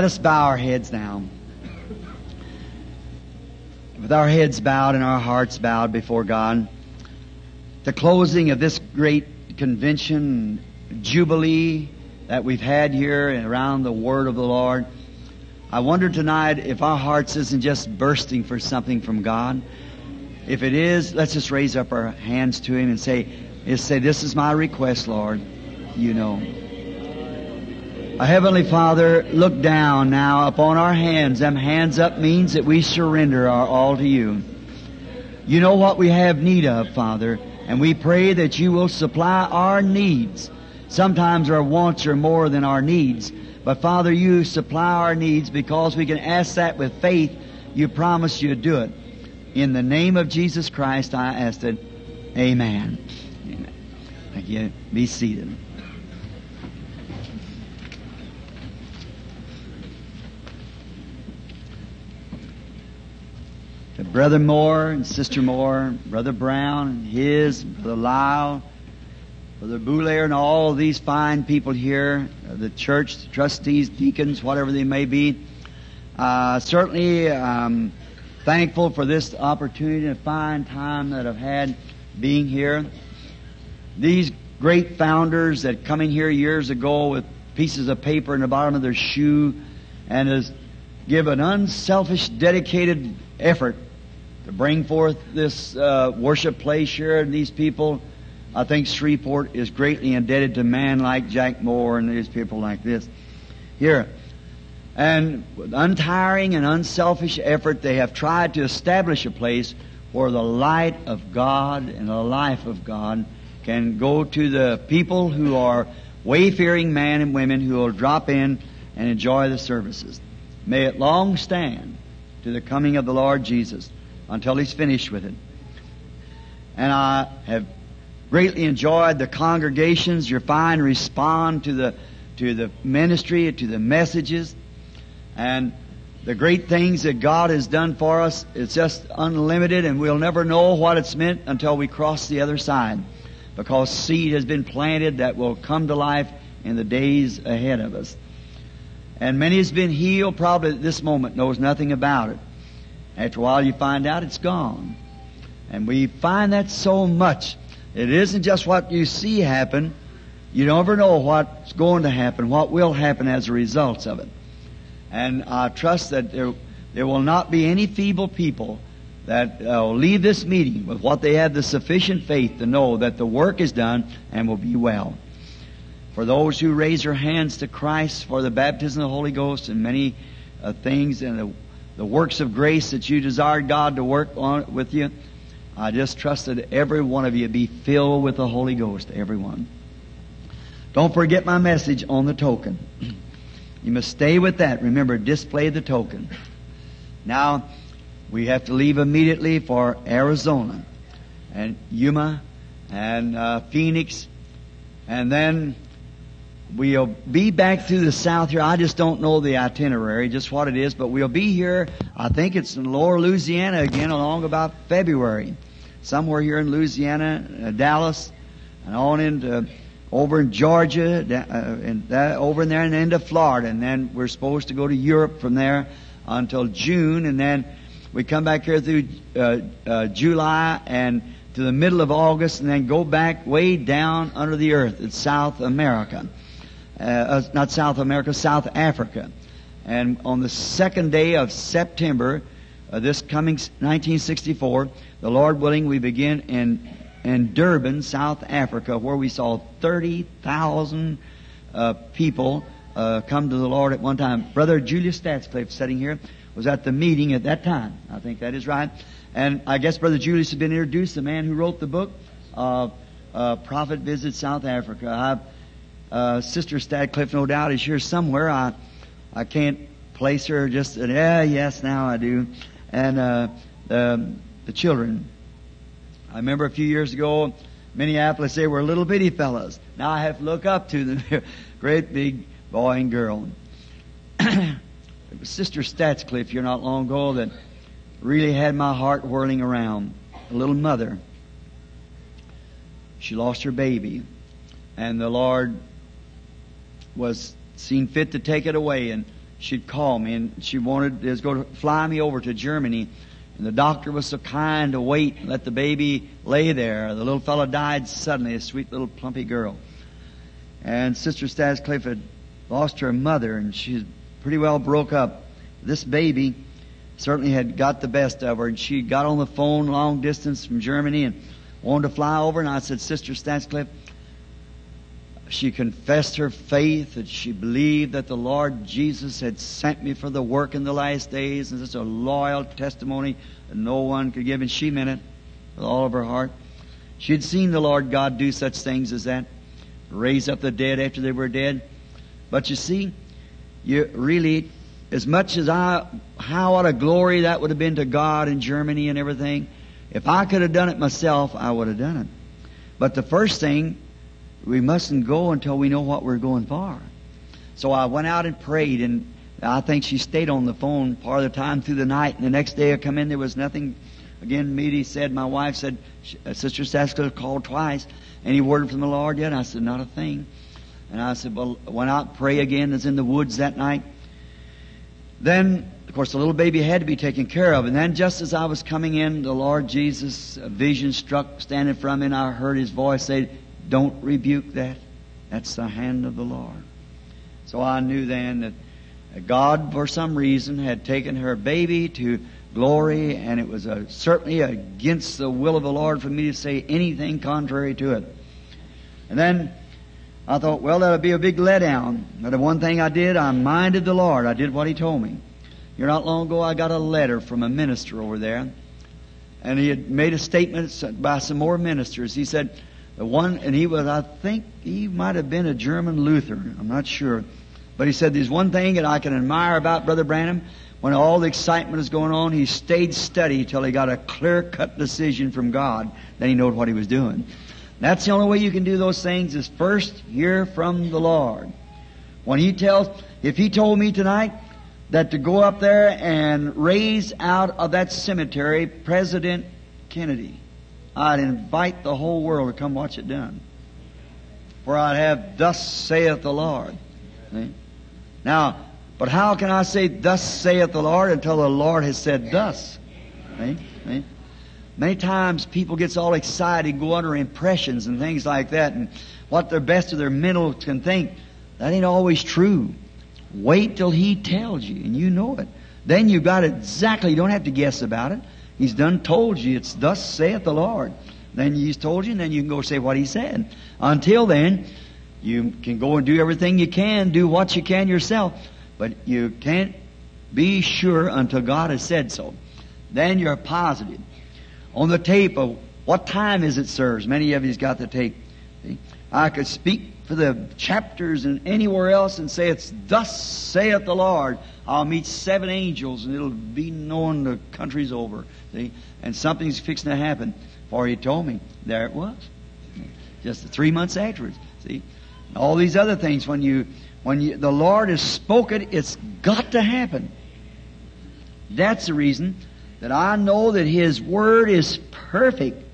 Let us bow our heads now. With our heads bowed and our hearts bowed before God, the closing of this great convention, jubilee that we've had here and around the Word of the Lord, I wonder tonight if our hearts isn't just bursting for something from God. If it is, let's just raise up our hands to Him and say, say, This is my request, Lord. You know. Our Heavenly Father, look down now upon our hands. Them hands up means that we surrender our all to you. You know what we have need of, Father, and we pray that you will supply our needs. Sometimes our wants are more than our needs, but Father, you supply our needs because we can ask that with faith. You promise you'd do it. In the name of Jesus Christ, I ask it. Amen. Amen. Thank you. Be seated. To Brother Moore and Sister Moore, Brother Brown and his, Brother Lyle, Brother Boulaire, and all these fine people here, uh, the church, the trustees, deacons, whatever they may be. Uh, certainly um, thankful for this opportunity and fine time that I've had being here. These great founders that come in here years ago with pieces of paper in the bottom of their shoe and has give an unselfish, dedicated effort to bring forth this uh, worship place here and these people. I think Shreveport is greatly indebted to man like Jack Moore and these people like this. Here. And with untiring and unselfish effort, they have tried to establish a place where the light of God and the life of God can go to the people who are wayfaring men and women who will drop in and enjoy the services. May it long stand to the coming of the Lord Jesus until He's finished with it. And I have greatly enjoyed the congregations, your fine respond to the to the ministry, to the messages, and the great things that God has done for us. It's just unlimited, and we'll never know what it's meant until we cross the other side, because seed has been planted that will come to life in the days ahead of us. And many has been healed, probably at this moment knows nothing about it. After a while, you find out it's gone. And we find that so much. It isn't just what you see happen. You never know what's going to happen, what will happen as a result of it. And I trust that there, there will not be any feeble people that uh, will leave this meeting with what they have the sufficient faith to know that the work is done and will be well. For those who raise their hands to Christ for the baptism of the Holy Ghost and many uh, things and the, the works of grace that you desire God to work on with you, I just trust that every one of you be filled with the Holy Ghost, everyone. Don't forget my message on the token. You must stay with that. Remember, display the token. Now, we have to leave immediately for Arizona and Yuma and uh, Phoenix, and then we'll be back through the south here. I just don't know the itinerary, just what it is, but we'll be here. I think it's in Lower Louisiana again, along about February, somewhere here in Louisiana, uh, Dallas, and on into over in Georgia, uh, and that, over in there and into Florida, and then we're supposed to go to Europe from there until June, and then we come back here through uh, uh, July and to the middle of August, and then go back way down under the earth in South America, uh, not South America, South Africa, and on the second day of September, uh, this coming 1964, the Lord willing, we begin in in Durban, South Africa, where we saw 30,000 uh, people uh, come to the Lord at one time. Brother Julius Stadsklev, sitting here, was at the meeting at that time. I think that is right. And I guess Brother Julius has been introduced, the man who wrote the book, uh Prophet Visits South Africa. I, uh, Sister Stadsklev, no doubt, is here somewhere. I, I can't place her just, yeah, yes, now I do. And uh, the, the children, I remember a few years ago, Minneapolis, they were little bitty fellas. Now I have to look up to them. Great big boy and girl. Sister Stadsklev here not long ago that really had my heart whirling around. A little mother. She lost her baby. And the Lord was seen fit to take it away. And she'd call me and she wanted was going to fly me over to Germany. And the doctor was so kind to wait and let the baby lay there. The little fellow died suddenly, a sweet little plumpy girl. And Sister Stadsklev had lost her mother and she pretty well broke up. This baby certainly had got the best of her and she got on the phone long distance from Germany and wanted to fly over and I said, Sister Stadsklev, she confessed her faith that she believed that the Lord Jesus had sent me for the work in the last days and such a loyal testimony that no one could give and she meant it with all of her heart. She had seen the Lord God do such things as that, raise up the dead after they were dead. But you see, you really, as much as I, how what a glory that would have been to God in Germany and everything, if I could have done it myself, I would have done it. But the first thing, we mustn't go until we know what we're going for. So I went out and prayed, and I think she stayed on the phone part of the time through the night. And the next day I come in, there was nothing. Again, Meady said, my wife said, uh, Sister Saska called twice. Any word from the Lord yet? I said, not a thing. And I said, well, went out pray again. It's in the woods that night. Then, of course, the little baby had to be taken care of. And then just as I was coming in, the Lord Jesus, a vision struck standing from me, and I heard his voice say, don't rebuke that. That's the hand of the Lord. So I knew then that God, for some reason, had taken her baby to glory, and it was a, certainly against the will of the Lord for me to say anything contrary to it. And then I thought, well, that'll be a big letdown. But the one thing I did, I minded the Lord. I did what He told me. Here not long ago, I got a letter from a minister over there, and he had made a statement by some more ministers. He said, the one, and he was, I think he might have been a German Lutheran. I'm not sure. But he said, there's one thing that I can admire about Brother Branham. When all the excitement is going on, he stayed steady till he got a clear cut decision from God. Then he knew what he was doing. That's the only way you can do those things is first hear from the Lord. When he tells, if he told me tonight that to go up there and raise out of that cemetery President Kennedy, I'd invite the whole world to come watch it done. For I'd have, thus saith the Lord. See? Now, but how can I say, thus saith the Lord, until the Lord has said thus? See? See? Many times people gets all excited, go under impressions and things like that, and what their best of their mental can think. That ain't always true. Wait till He tells you, and you know it. Then you got it exactly. You don't have to guess about it. He's done told you. It's thus saith the Lord. Then He's told you, and then you can go say what He said. Until then, you can go and do everything you can, do what you can yourself, but you can't be sure until God has said so. Then you're positive. On the tape of what time is it, sirs? Many of you's got the tape. I could speak for the chapters and anywhere else and say it's thus saith the Lord. I'll meet seven angels and it'll be known the country's over. See? And something's fixing to happen. For he told me. There it was. Just three months afterwards. See? And all these other things, when you when you, the Lord has spoken, it's got to happen. That's the reason that I know that His Word is perfect.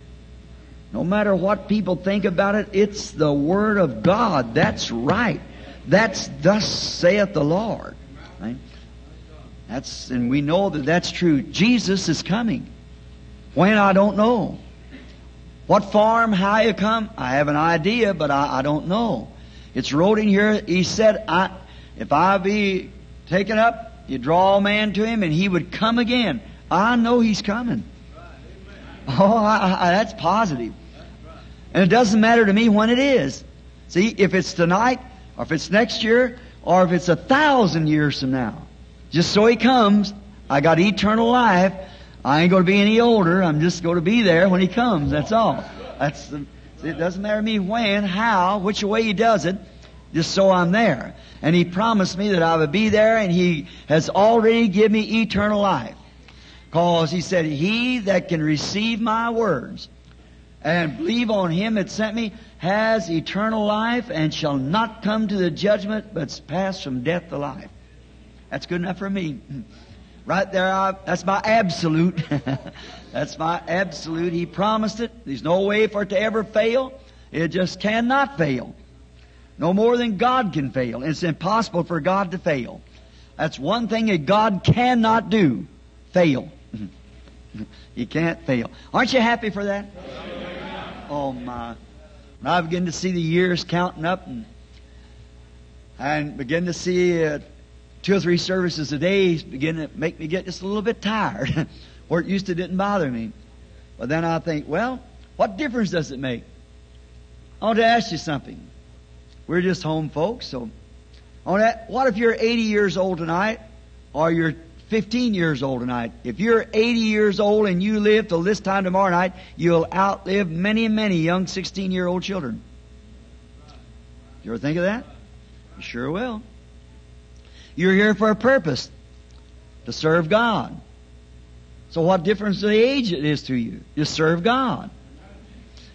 No matter what people think about it, it's the Word of God. That's right. That's thus saith the Lord. Right? That's, and we know that that's true. Jesus is coming. When, I don't know. What form, how you come, I have an idea, but I, I don't know. It's wrote in here, he said, I, if I be taken up, you draw a man to him and he would come again. I know he's coming. Oh, I, I, that's positive. And it doesn't matter to me when it is. See, if it's tonight, or if it's next year, or if it's a thousand years from now. Just so he comes, I got eternal life. I ain't going to be any older. I'm just going to be there when he comes. That's all. That's the, it doesn't matter to me when, how, which way he does it. Just so I'm there. And he promised me that I would be there and he has already given me eternal life. Cause he said, he that can receive my words and believe on him that sent me has eternal life and shall not come to the judgment but pass from death to life. That's good enough for me. Right there, I, that's my absolute. that's my absolute. He promised it. There's no way for it to ever fail. It just cannot fail. No more than God can fail. It's impossible for God to fail. That's one thing that God cannot do. Fail. you can't fail. Aren't you happy for that? Oh my. When I begin to see the years counting up and, and begin to see uh, two or three services a day begin to make me get just a little bit tired. Where it used to didn't bother me. But then I think, well, what difference does it make? I want to ask you something. We're just home folks, so on that, what if you're 80 years old tonight or you're 15 years old tonight? If you're 80 years old and you live till this time tomorrow night, you'll outlive many, many young 16 year old children. You ever think of that? You sure will. You're here for a purpose to serve God. So what difference the age it is to you? You serve God.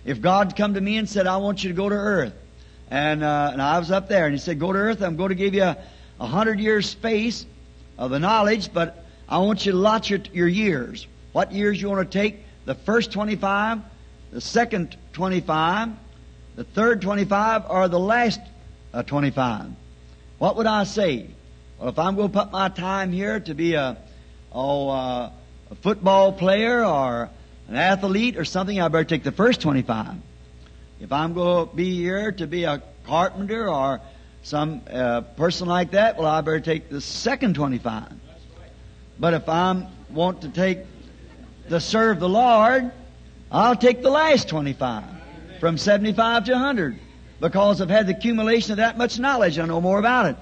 If God come to me and said, I want you to go to earth, and, uh, and I was up there, and he said, go to earth, I'm going to give you a, a hundred years space of the knowledge, but I want you to lot your, your years. What years you want to take? The first 25, the second 25, the third 25, or the last uh, 25. What would I say? Well, if I'm going to put my time here to be a, oh, uh, a football player or an athlete or something, I better take the first 25. If I'm going to be here to be a carpenter or some uh, person like that, well, I better take the second 25. But if I want to take the serve the Lord, I'll take the last 25 from 75 to 100 because I've had the accumulation of that much knowledge. I know more about it.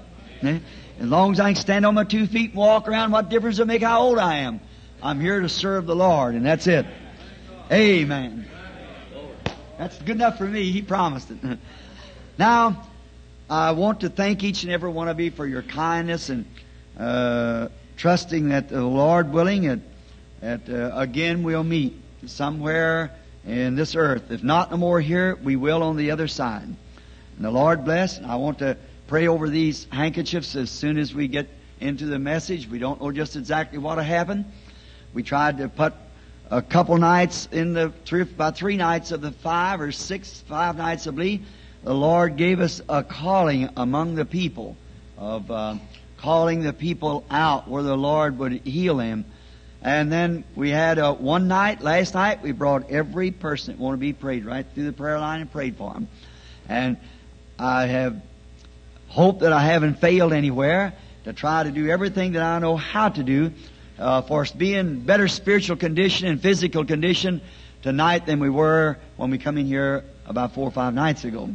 Eh? As long as I can stand on my two feet and walk around, what difference does it make how old I am? I'm here to serve the Lord, and that's it. Amen. That's good enough for me. He promised it. now, I want to thank each and every one of you for your kindness and uh, trusting that the Lord willing, that, that uh, again we'll meet somewhere in this earth. If not no more here, we will on the other side. And the Lord bless. I want to pray over these handkerchiefs as soon as we get into the message. We don't know just exactly what will happen. We tried to put a couple nights in the three, about three nights of the five or six, five nights, I believe. The Lord gave us a calling among the people of uh, calling the people out where the Lord would heal them. And then we had uh, one night, last night, we brought every person that wanted to be prayed right through the prayer line and prayed for them. And I have hope that I haven't failed anywhere to try to do everything that I know how to do uh, for us to be in better spiritual condition and physical condition tonight than we were when we come in here about four or five nights ago.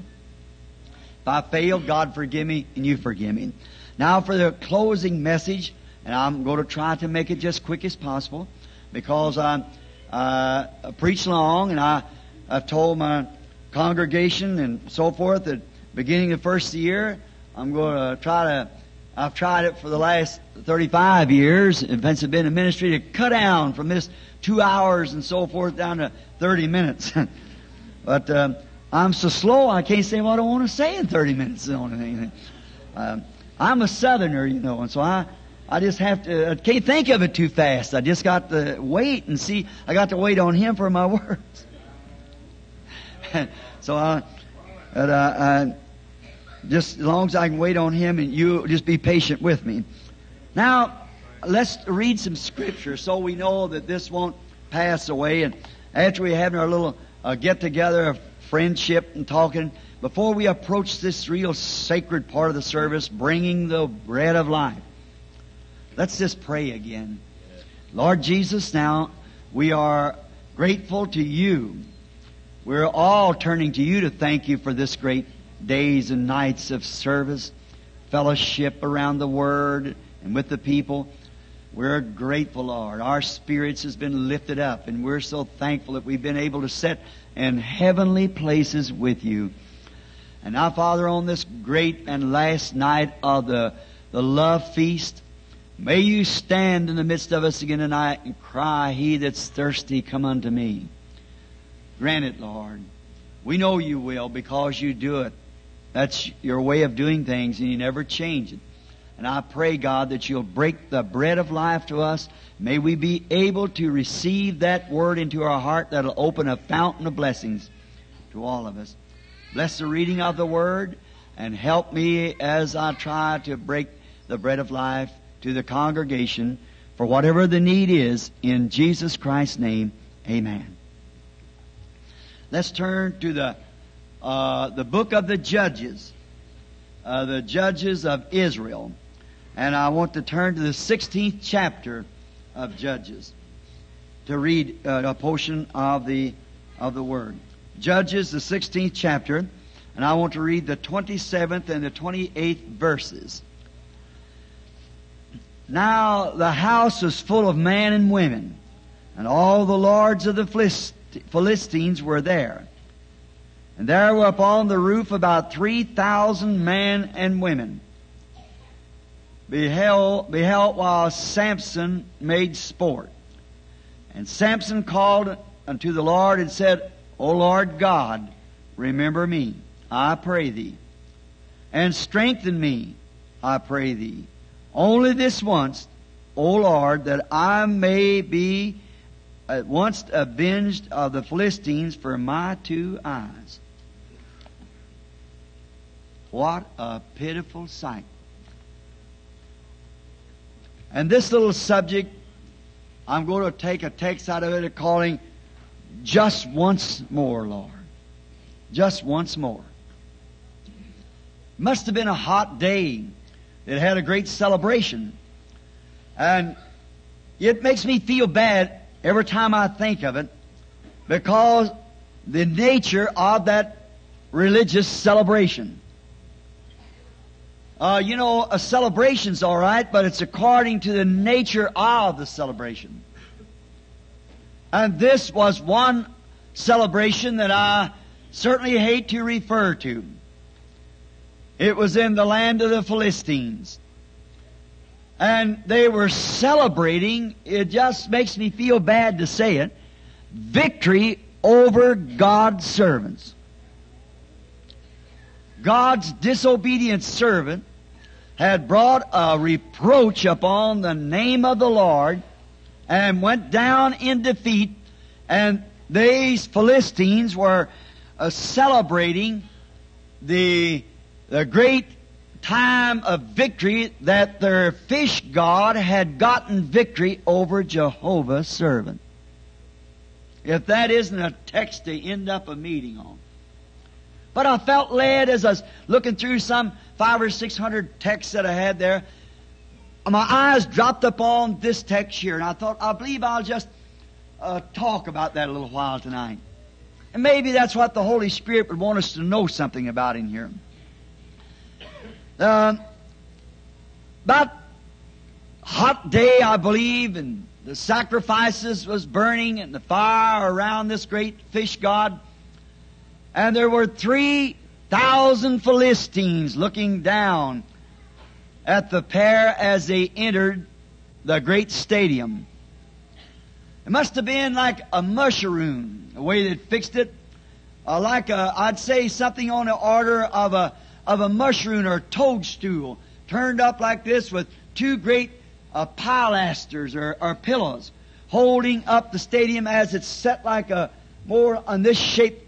If I failed, God forgive me and you forgive me. Now for the closing message, and I'm going to try to make it just quick as possible because I, uh, I preach long and I, I've told my congregation and so forth that beginning of the first year, I'm going to try to I've tried it for the last 35 years, if it's been in ministry, to cut down from this two hours and so forth down to 30 minutes. but um, I'm so slow, I can't say what I want to say in 30 minutes. Um, I'm a southerner, you know, and so I, I just have to, I can't think of it too fast. I just got to wait and see, I got to wait on Him for my words. so I, but, uh, I, just as long as I can wait on Him and you just be patient with me. Now, let's read some scripture so we know that this won't pass away. And after we have our little uh, get together friendship and talking, before we approach this real sacred part of the service, bringing the bread of life, let's just pray again. Lord Jesus, now we are grateful to you. We're all turning to you to thank you for this great days and nights of service, fellowship around the Word and with the people. We're grateful, Lord. Our spirits has been lifted up, and we're so thankful that we've been able to sit in heavenly places with you. And now, Father, on this great and last night of the, the love feast, may you stand in the midst of us again tonight and cry, He that's thirsty, come unto me. Grant it, Lord. We know you will because you do it. That's your way of doing things, and you never change it. And I pray, God, that you'll break the bread of life to us. May we be able to receive that word into our heart that'll open a fountain of blessings to all of us. Bless the reading of the word and help me as I try to break the bread of life to the congregation for whatever the need is. In Jesus Christ's name, amen. Let's turn to the, uh, the book of the Judges, uh, the Judges of Israel. And I want to turn to the 16th chapter of Judges to read uh, a portion of the, of the Word. Judges, the 16th chapter, and I want to read the 27th and the 28th verses. Now the house was full of men and women, and all the lords of the Philistines were there. And there were upon the roof about 3,000 men and women beheld, beheld while Samson made sport. And Samson called unto the Lord and said, O Lord God, remember me, I pray thee, and strengthen me, I pray thee. Only this once, O Lord, that I may be at once avenged of the Philistines for my two eyes. What a pitiful sight. And this little subject, I'm going to take a text out of it calling just once more, Lord. Just once more. Must have been a hot day. It had a great celebration. And it makes me feel bad every time I think of it because the nature of that religious celebration. Uh, you know, a celebration's all right, but it's according to the nature of the celebration. And this was one celebration that I certainly hate to refer to. It was in the land of the Philistines. And they were celebrating, it just makes me feel bad to say it, victory over God's servants. God's disobedient servant had brought a reproach upon the name of the Lord and went down in defeat, and these Philistines were uh, celebrating the, the great time of victory that their fish god had gotten victory over Jehovah's servant. If that isn't a text to end up a meeting on. But I felt led as I was looking through some five or six hundred texts that I had there. My eyes dropped upon this text here, and I thought, I believe I'll just uh, talk about that a little while tonight. And maybe that's what the Holy Spirit would want us to know something about in here. Uh, about hot day, I believe, and the sacrifices was burning and the fire around this great fish god. And there were 3,000 Philistines looking down at the pair as they entered the great stadium. It must have been like a mushroom, the way they fixed it. Uh, like a, I'd say something on the order of a, of a mushroom or toadstool turned up like this with two great uh, pilasters or, or pillows holding up the stadium as it's set like a more on this shape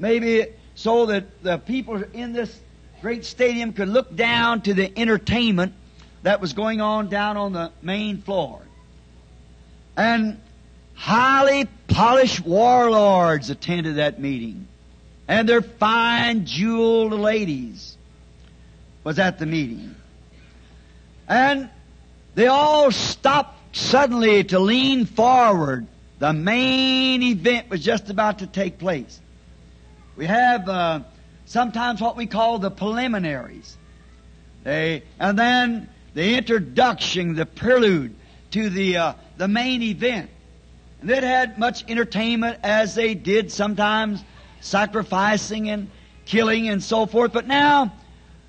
maybe so that the people in this great stadium could look down to the entertainment that was going on down on the main floor. And highly polished warlords attended that meeting. And their fine jeweled ladies was at the meeting. And they all stopped suddenly to lean forward. The main event was just about to take place. We have uh, sometimes what we call the preliminaries. They, and then the introduction, the prelude to the, uh, the main event. And they had much entertainment as they did sometimes sacrificing and killing and so forth. But now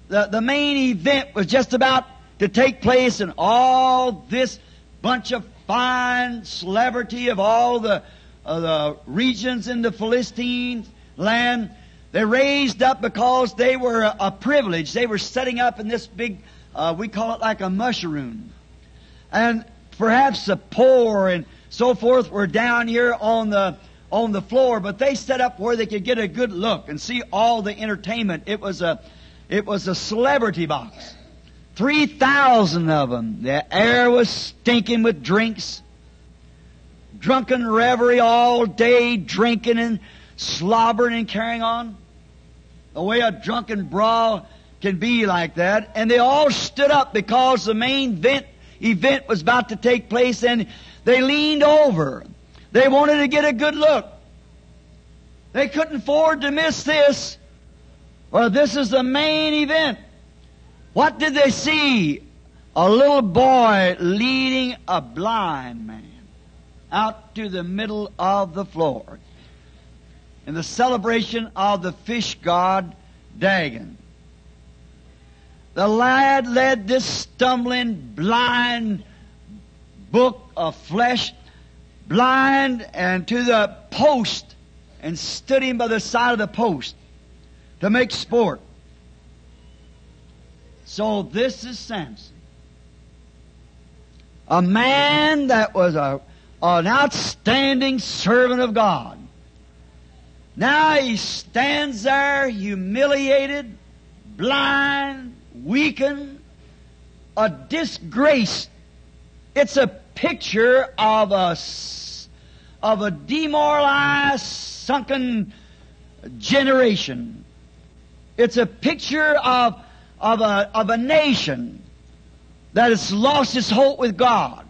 the, the main event was just about to take place and all this bunch of fine celebrity of all the, uh, the regions in the Philistines land. They raised up because they were a, a privilege. They were setting up in this big, uh, we call it like a mushroom. And perhaps the poor and so forth were down here on the, on the floor, but they set up where they could get a good look and see all the entertainment. It was a, it was a celebrity box. Three thousand of them. The air was stinking with drinks. Drunken revelry all day, drinking and slobbering and carrying on. The way a drunken brawl can be like that. And they all stood up because the main event, event was about to take place and they leaned over. They wanted to get a good look. They couldn't afford to miss this. Well, this is the main event. What did they see? A little boy leading a blind man out to the middle of the floor in the celebration of the fish god Dagon. The lad led this stumbling, blind book of flesh, blind, and to the post, and stood him by the side of the post to make sport. So this is Samson. A man that was a, an outstanding servant of God. Now he stands there humiliated, blind, weakened, a disgrace. It's a picture of a, of a demoralized, sunken generation. It's a picture of, of, a, of a nation that has lost its hope with God.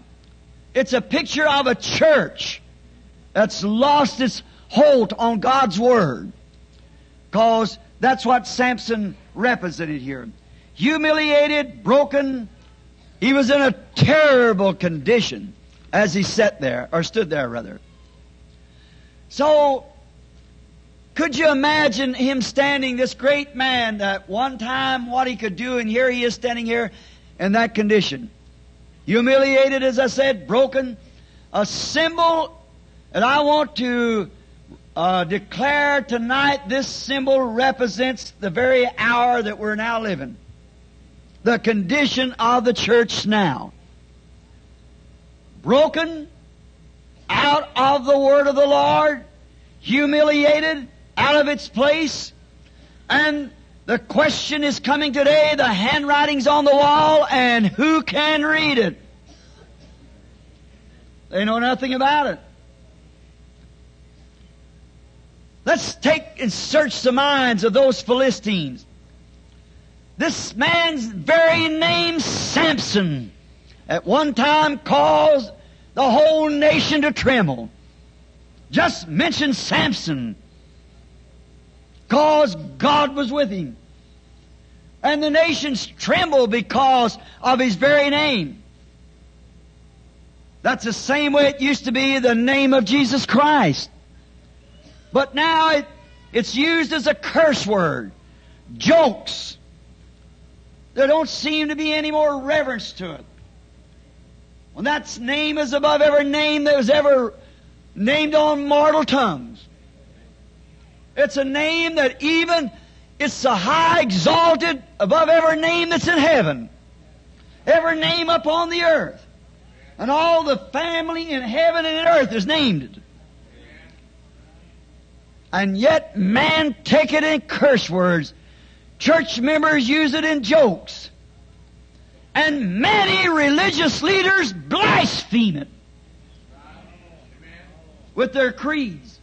It's a picture of a church that's lost its hold on God's Word. Because that's what Samson represented here. Humiliated, broken. He was in a terrible condition as he sat there, or stood there rather. So, could you imagine him standing, this great man, that one time what he could do, and here he is standing here in that condition. Humiliated, as I said, broken, a symbol, and I want to uh, declare tonight this symbol represents the very hour that we're now living. The condition of the church now. Broken out of the word of the Lord, humiliated out of its place, and the question is coming today, the handwriting's on the wall, and who can read it? They know nothing about it. Let's take and search the minds of those Philistines. This man's very name, Samson, at one time caused the whole nation to tremble. Just mention Samson, cause God was with him. And the nations trembled because of his very name. That's the same way it used to be the name of Jesus Christ. But now it, it's used as a curse word. Jokes. There don't seem to be any more reverence to it. When that name is above every name that was ever named on mortal tongues. It's a name that even it's so high exalted above every name that's in heaven. Every name upon the earth. And all the family in heaven and in earth is named it. And yet man take it in curse words. Church members use it in jokes. And many religious leaders blaspheme it with their creeds.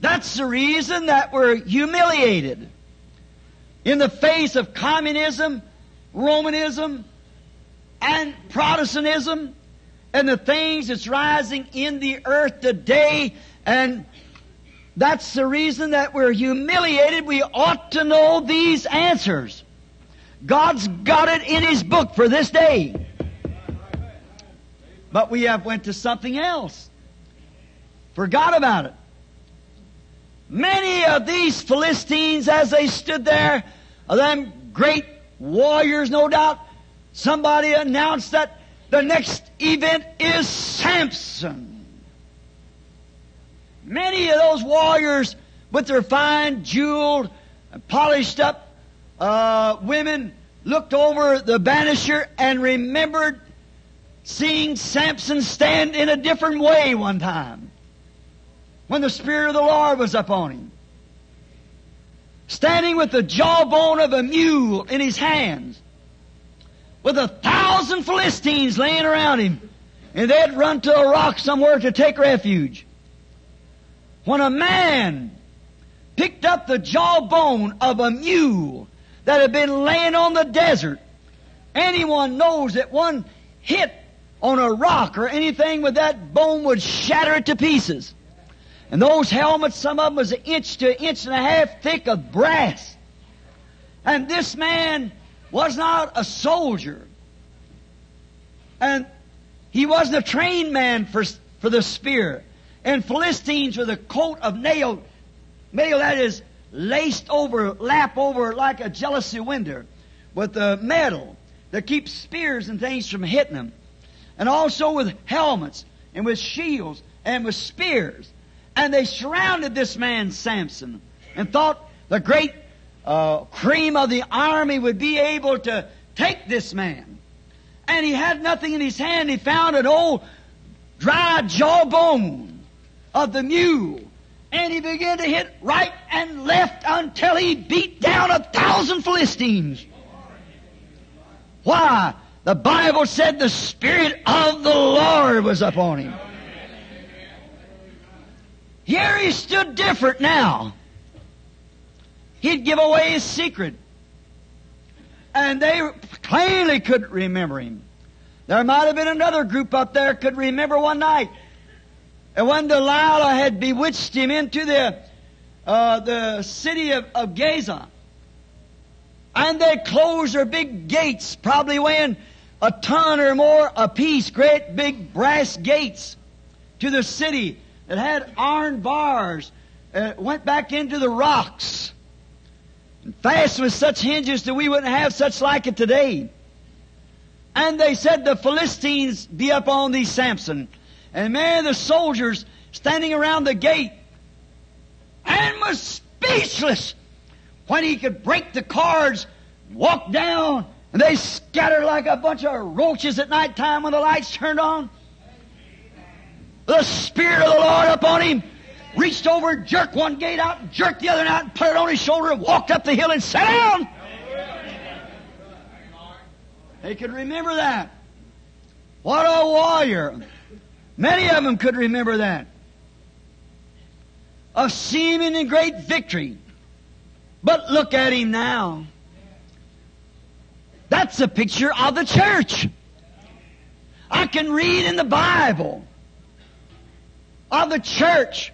That's the reason that we're humiliated in the face of communism, Romanism, and Protestantism, and the things that's rising in the earth today and that's the reason that we're humiliated. We ought to know these answers. God's got it in His book for this day. But we have went to something else. Forgot about it. Many of these Philistines, as they stood there, them great warriors, no doubt, somebody announced that the next event is Samson. Many of those warriors with their fine, jeweled, polished up uh, women looked over the banisher and remembered seeing Samson stand in a different way one time when the Spirit of the Lord was upon him. standing with the jawbone of a mule in his hands, with a thousand Philistines laying around him, and they'd run to a rock somewhere to take refuge. When a man picked up the jawbone of a mule that had been laying on the desert, anyone knows that one hit on a rock or anything with that bone would shatter it to pieces. And those helmets, some of them was an inch to an inch and a half thick of brass. And this man was not a soldier. And he wasn't a trained man for, for the spear. And Philistines with a coat of nail, nail that is laced over, lap over like a jealousy window with the metal that keeps spears and things from hitting them. And also with helmets and with shields and with spears. And they surrounded this man, Samson, and thought the great uh, cream of the army would be able to take this man. And he had nothing in his hand. He found an old dry jawbone of the mule. And he began to hit right and left until he beat down a thousand Philistines. Why? The Bible said the Spirit of the Lord was upon him. Here he stood different now. He'd give away his secret. And they plainly couldn't remember him. There might have been another group up there could remember one night. And when Delilah had bewitched him into the, uh, the city of, of Gaza, and they closed their big gates, probably weighing a ton or more apiece, great big brass gates to the city that had iron bars, uh, went back into the rocks, and fast with such hinges that we wouldn't have such like it today. And they said the Philistines be up on these Samson. And man, the soldiers standing around the gate and was speechless when he could break the cards, walk down, and they scattered like a bunch of roaches at night time when the lights turned on. The Spirit of the Lord upon him reached over, jerked one gate out, jerked the other out, and put it on his shoulder, and walked up the hill and sat down. They could remember that. What a warrior. Many of them could remember that. A seeming and great victory. But look at him now. That's a picture of the church. I can read in the Bible of the church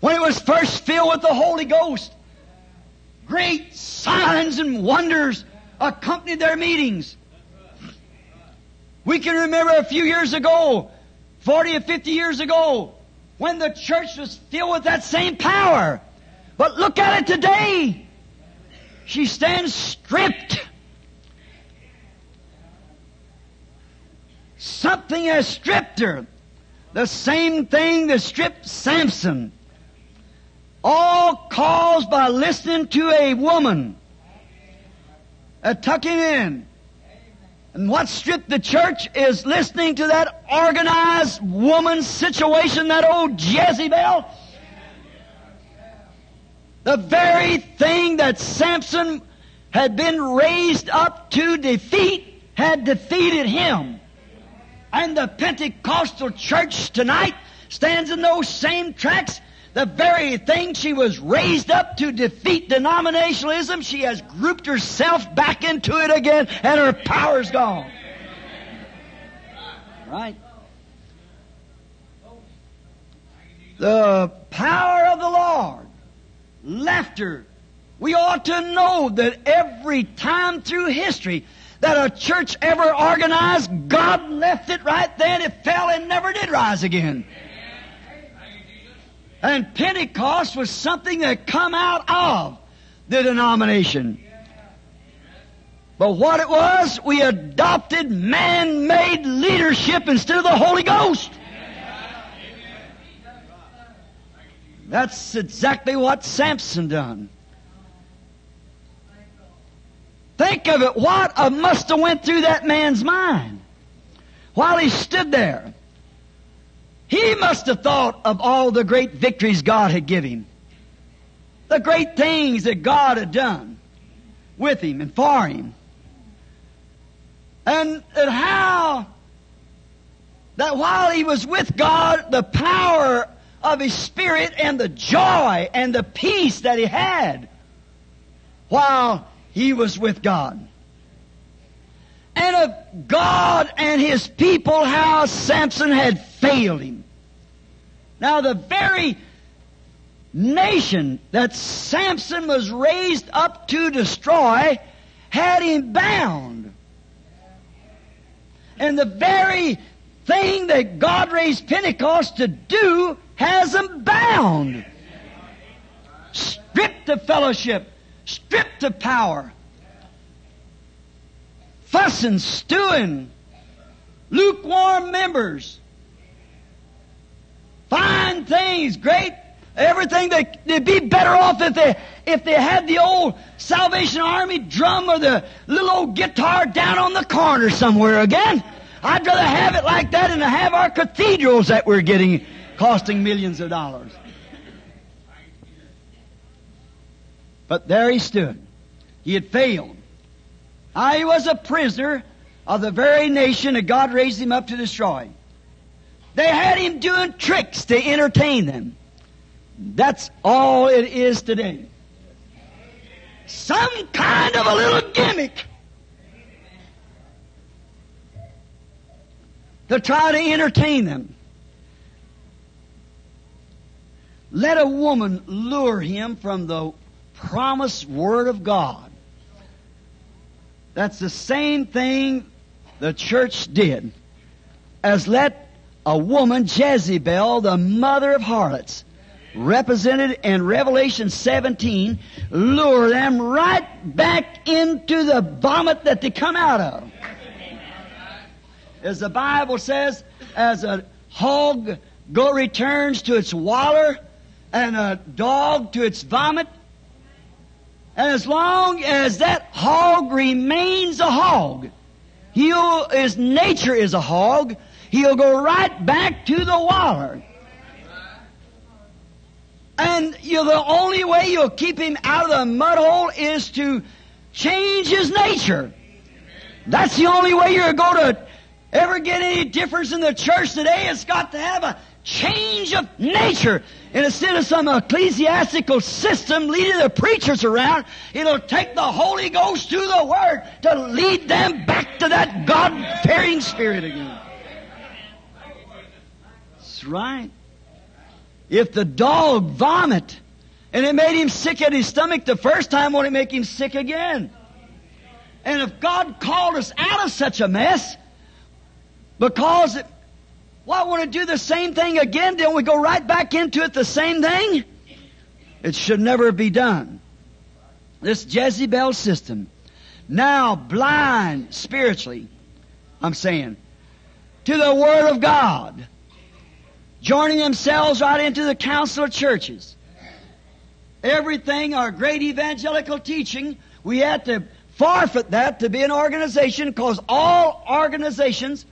when it was first filled with the Holy Ghost. Great signs and wonders accompanied their meetings. We can remember a few years ago, 40 or 50 years ago, when the church was filled with that same power. But look at it today. She stands stripped. Something has stripped her. The same thing that stripped Samson. All caused by listening to a woman. A tucking in. And what stripped the church is listening to that organized woman situation, that old Jezebel. The very thing that Samson had been raised up to defeat had defeated him. And the Pentecostal church tonight stands in those same tracks. The very thing she was raised up to defeat denominationalism, she has grouped herself back into it again and her power's gone. Right? The power of the Lord left her. We ought to know that every time through history that a church ever organized, God left it right then. It fell and never did rise again. And Pentecost was something that come out of the denomination. But what it was, we adopted man-made leadership instead of the Holy Ghost. That's exactly what Samson done. Think of it. What a must have went through that man's mind while he stood there. He must have thought of all the great victories God had given him. the great things that God had done with him and for him. And, and how that while he was with God, the power of his spirit and the joy and the peace that he had while he was with God. And of God and his people, how Samson had failed him. Now, the very nation that Samson was raised up to destroy had him bound. And the very thing that God raised Pentecost to do has them bound. Stripped of fellowship, stripped of power, fussing, stewing, lukewarm members, fine things, great everything. They, they'd be better off if they if they had the old Salvation Army drum or the little old guitar down on the corner somewhere again. I'd rather have it like that than to have our cathedrals that we're getting costing millions of dollars. But there he stood. He had failed. I was a prisoner of the very nation that God raised him up to destroy. They had him doing tricks to entertain them. That's all it is today. Some kind of a little gimmick to try to entertain them. Let a woman lure him from the promised Word of God. That's the same thing the church did as let a woman, Jezebel, the mother of harlots, represented in Revelation 17, lure them right back into the vomit that they come out of. As the Bible says, as a hog go returns to its waller and a dog to its vomit, as long as that hog remains a hog, he'll, his nature is a hog, he'll go right back to the water. And you the only way you'll keep him out of the mud hole is to change his nature. That's the only way you're going to ever get any difference in the church today. It's got to have a change of nature. And instead of some ecclesiastical system leading the preachers around, it'll take the Holy Ghost to the Word to lead them back to that God-fearing spirit again. That's right. If the dog vomit and it made him sick at his stomach the first time, won't it make him sick again? And if God called us out of such a mess, because it, why want to do the same thing again? Don't we go right back into it the same thing? It should never be done. This Jezebel system, now blind spiritually, I'm saying, to the Word of God, joining themselves right into the council of churches. Everything, our great evangelical teaching, we had to forfeit that to be an organization because all organizations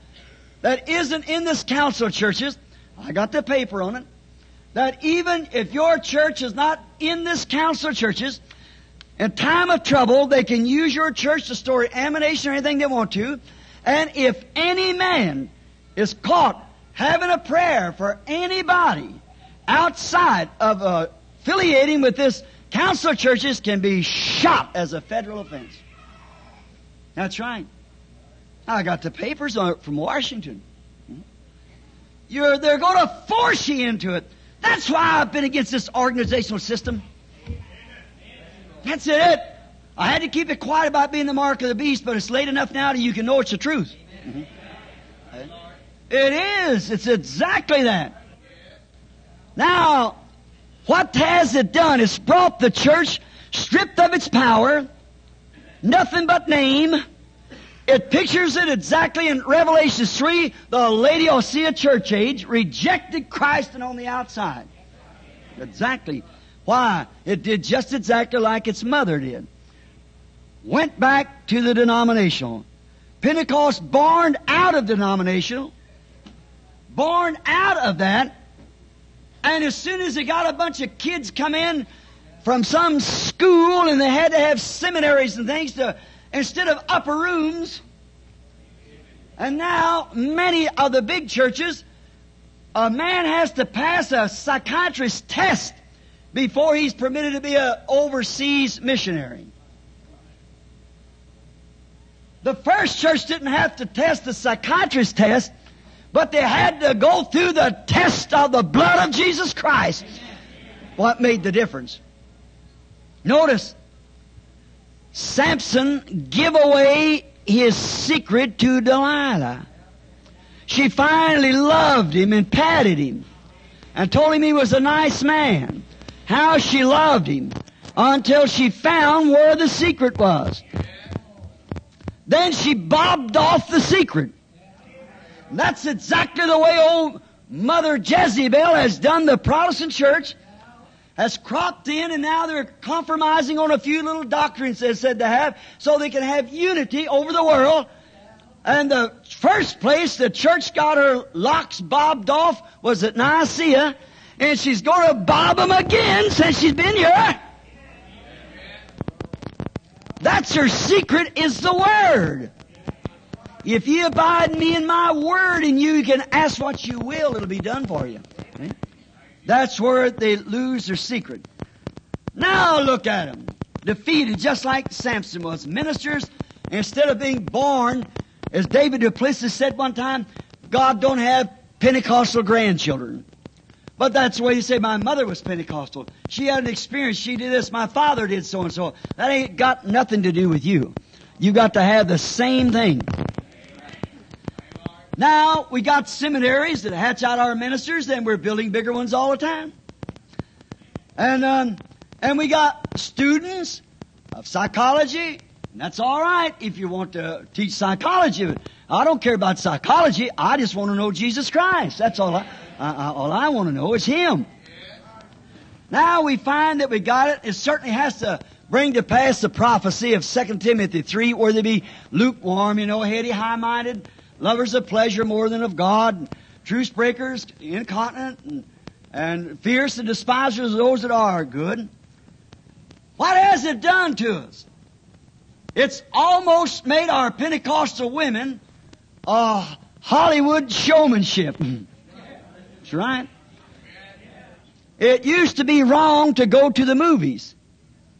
that isn't in this council of churches, I got the paper on it, that even if your church is not in this council of churches, in time of trouble, they can use your church to store ammunition or anything they want to. And if any man is caught having a prayer for anybody outside of uh, affiliating with this council of churches can be shot as a federal offense. That's right. I got the papers from Washington. You're, they're going to force you into it. That's why I've been against this organizational system. That's it. I had to keep it quiet about being the mark of the beast, but it's late enough now that you can know it's the truth. Mm-hmm. It is. It's exactly that. Now, what has it done? It's brought the church stripped of its power, nothing but name, it pictures it exactly in Revelation 3. The Laodicea church age rejected Christ and on the outside. Exactly. Why? It did just exactly like its mother did. Went back to the denominational. Pentecost born out of denominational. Born out of that. And as soon as they got a bunch of kids come in from some school and they had to have seminaries and things to, instead of upper rooms. And now, many of the big churches, a man has to pass a psychiatrist test before he's permitted to be an overseas missionary. The first church didn't have to test the psychiatrist test, but they had to go through the test of the blood of Jesus Christ. What made the difference? Notice, Samson give away his secret to Delilah. She finally loved him and patted him and told him he was a nice man. How she loved him until she found where the secret was. Then she bobbed off the secret. That's exactly the way old Mother Jezebel has done the Protestant church, has cropped in, and now they're compromising on a few little doctrines they said to have, so they can have unity over the world. And the first place the church got her locks bobbed off was at Nicaea, and she's going to bob them again since she's been here. That's her secret is the Word. If you abide in me and my Word and you can ask what you will, it'll be done for you. Eh? That's where they lose their secret. Now look at them. Defeated just like Samson was. Ministers, instead of being born, as David du Plessis said one time, God don't have Pentecostal grandchildren. But that's the way you say my mother was Pentecostal. She had an experience. She did this. My father did so and so. That ain't got nothing to do with you. You got to have the same thing. Now we got seminaries that hatch out our ministers, and we're building bigger ones all the time. And um, and we got students of psychology. And that's all right if you want to teach psychology. I don't care about psychology. I just want to know Jesus Christ. That's all I. Uh, all I want to know is Him. Now we find that we got it. It certainly has to bring to pass the prophecy of 2 Timothy 3, where they be lukewarm, you know, heady, high-minded, lovers of pleasure more than of God, truce breakers, incontinent, and, and fierce and despisers of those that are good. What has it done to us? It's almost made our Pentecostal women a Hollywood showmanship. That's right. It used to be wrong to go to the movies,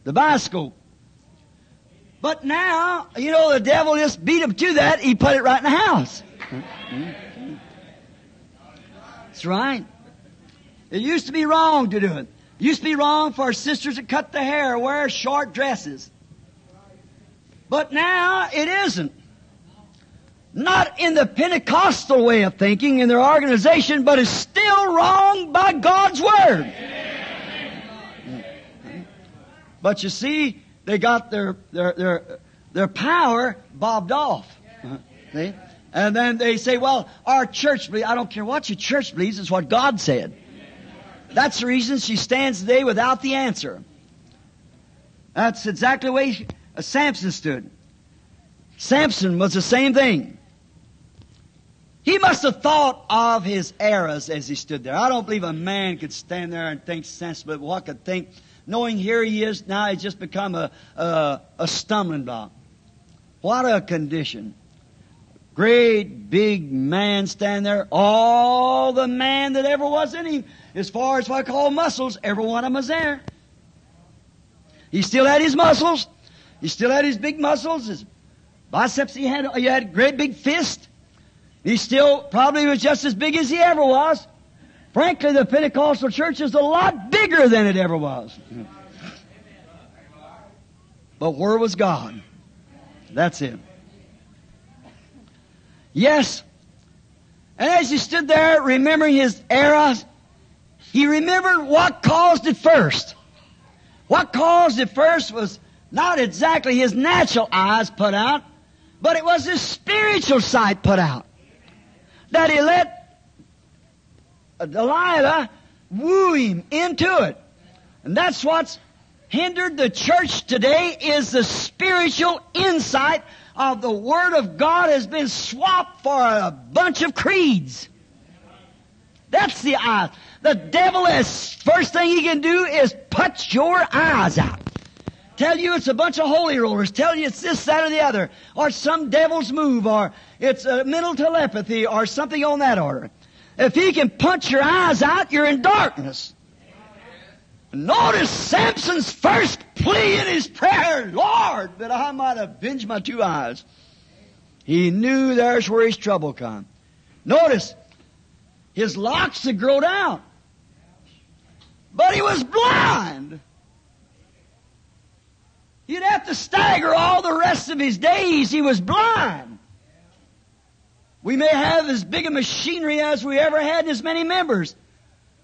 the bioscope. But now, you know, the devil just beat him to that. He put it right in the house. That's right. It used to be wrong to do it. It used to be wrong for our sisters to cut the hair, wear short dresses. But now it isn't. Not in the Pentecostal way of thinking in their organization, but is still wrong by God's Word. But you see, they got their, their, their, their power bobbed off. See? And then they say, well, our church believes, I don't care what your church believes, it's what God said. That's the reason she stands today without the answer. That's exactly the way uh, Samson stood. Samson was the same thing. He must have thought of his errors as he stood there. I don't believe a man could stand there and think sensibly what could think, knowing here he is now, he's just become a, a, a stumbling block. What a condition. Great big man stand there, all the man that ever was in him, as far as what I call muscles, every one of them was there. He still had his muscles. He still had his big muscles, his biceps. He had, he had great big fist. He still probably was just as big as he ever was. Frankly, the Pentecostal church is a lot bigger than it ever was. But where was God? That's it. Yes. And as he stood there remembering his era, he remembered what caused it first. What caused it first was not exactly his natural eyes put out, but it was his spiritual sight put out that he let Uh, Delilah woo him into it. And that's what's hindered the church today is the spiritual insight of the Word of God has been swapped for a bunch of creeds. That's the eyes. The devil is, first thing he can do is put your eyes out. Tell you it's a bunch of holy rollers. Tell you it's this, that, or the other. Or some devil's move, or it's a mental telepathy, or something on that order. If he can punch your eyes out, you're in darkness. Notice Samson's first plea in his prayer, Lord, that I might avenge my two eyes. He knew there's where his trouble come. Notice, his locks had grown out. But he was blind. He'd have to stagger all the rest of his days. He was blind. We may have as big a machinery as we ever had and as many members.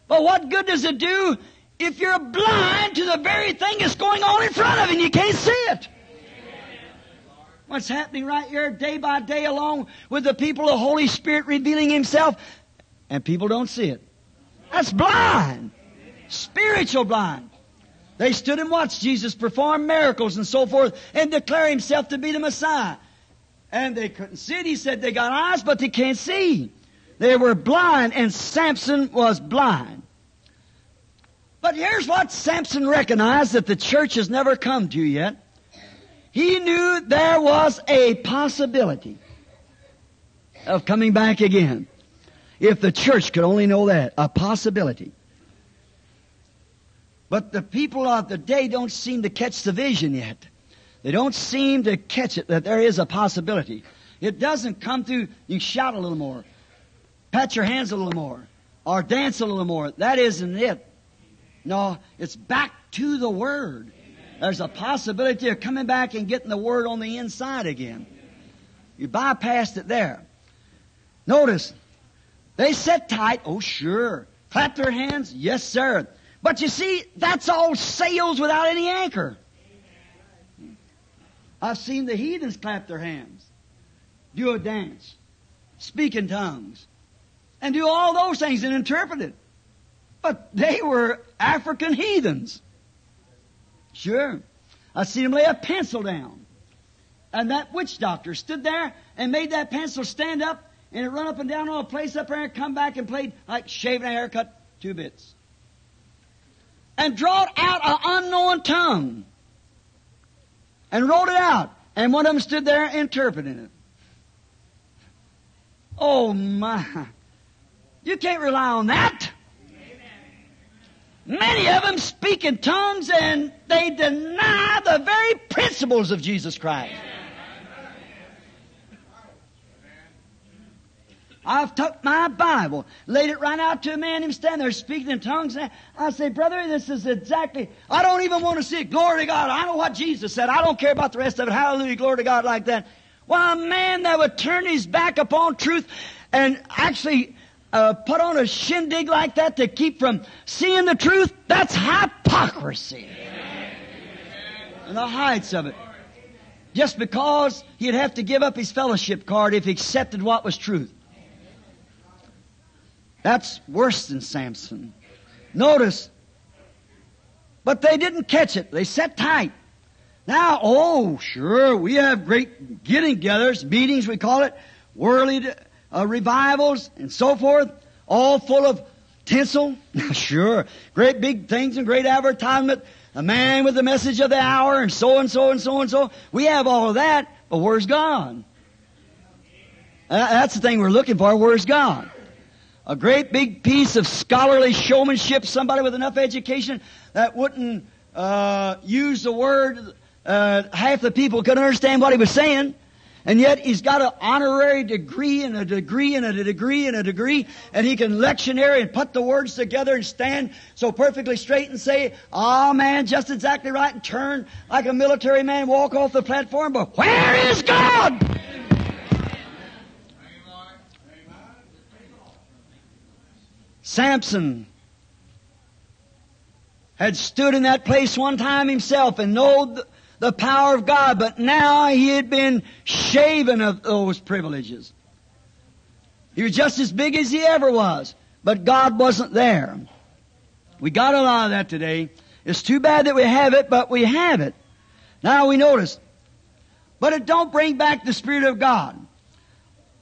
But what good does it do if you're blind to the very thing that's going on in front of you and you can't see it? What's happening right here day by day along with the people, of the Holy Spirit revealing Himself, and people don't see it. That's blind. Spiritual blind. They stood and watched Jesus perform miracles and so forth and declare Himself to be the Messiah. And they couldn't see it. He said they got eyes, but they can't see. They were blind, and Samson was blind. But here's what Samson recognized that the church has never come to yet. He knew there was a possibility of coming back again. If the church could only know that, a possibility. But the people of the day don't seem to catch the vision yet. They don't seem to catch it that there is a possibility. It doesn't come through, you shout a little more, pat your hands a little more, or dance a little more. That isn't it. No, it's back to the Word. There's a possibility of coming back and getting the Word on the inside again. You bypassed it there. Notice, they sit tight. Oh, sure. Clap their hands. Yes, sir. But you see, that's all sails without any anchor. I've seen the heathens clap their hands, do a dance, speak in tongues, and do all those things and interpret it. But they were African heathens. Sure. I've seen them lay a pencil down. And that witch doctor stood there and made that pencil stand up and it run up and down on a place up there and come back and played like shaving a haircut, two bits. And drawed out an unknown tongue and wrote it out. And one of them stood there interpreting it. Oh my. You can't rely on that. Many of them speak in tongues and they deny the very principles of Jesus Christ. I've took my Bible, laid it right out to a man, him standing there speaking in tongues. And I say, brother, this is exactly, I don't even want to see it. Glory to God. I know what Jesus said. I don't care about the rest of it. Hallelujah. Glory to God like that. Why, a man that would turn his back upon truth and actually uh, put on a shindig like that to keep from seeing the truth, that's hypocrisy. And the heights of it. Just because he'd have to give up his fellowship card if he accepted what was truth. That's worse than Samson. Notice, but they didn't catch it. They sat tight. Now, oh, sure, we have great getting-togethers, meetings we call it, worldly uh, revivals and so forth, all full of tinsel. sure, great big things and great advertisement. A man with the message of the hour and so and so and so and so. We have all of that, but where's God? Uh, that's the thing we're looking for. Where's God? A great big piece of scholarly showmanship, somebody with enough education that wouldn't uh, use the word, uh, half the people could understand what he was saying. And yet he's got an honorary degree and a degree and a degree and a degree, and he can lectionary and put the words together and stand so perfectly straight and say, ah man, just exactly right, and turn like a military man, walk off the platform, but where is God? Samson had stood in that place one time himself and known the power of God, but now he had been shaven of those privileges. He was just as big as he ever was, but God wasn't there. We got a lot of that today. It's too bad that we have it, but we have it. Now we notice. But it don't bring back the Spirit of God.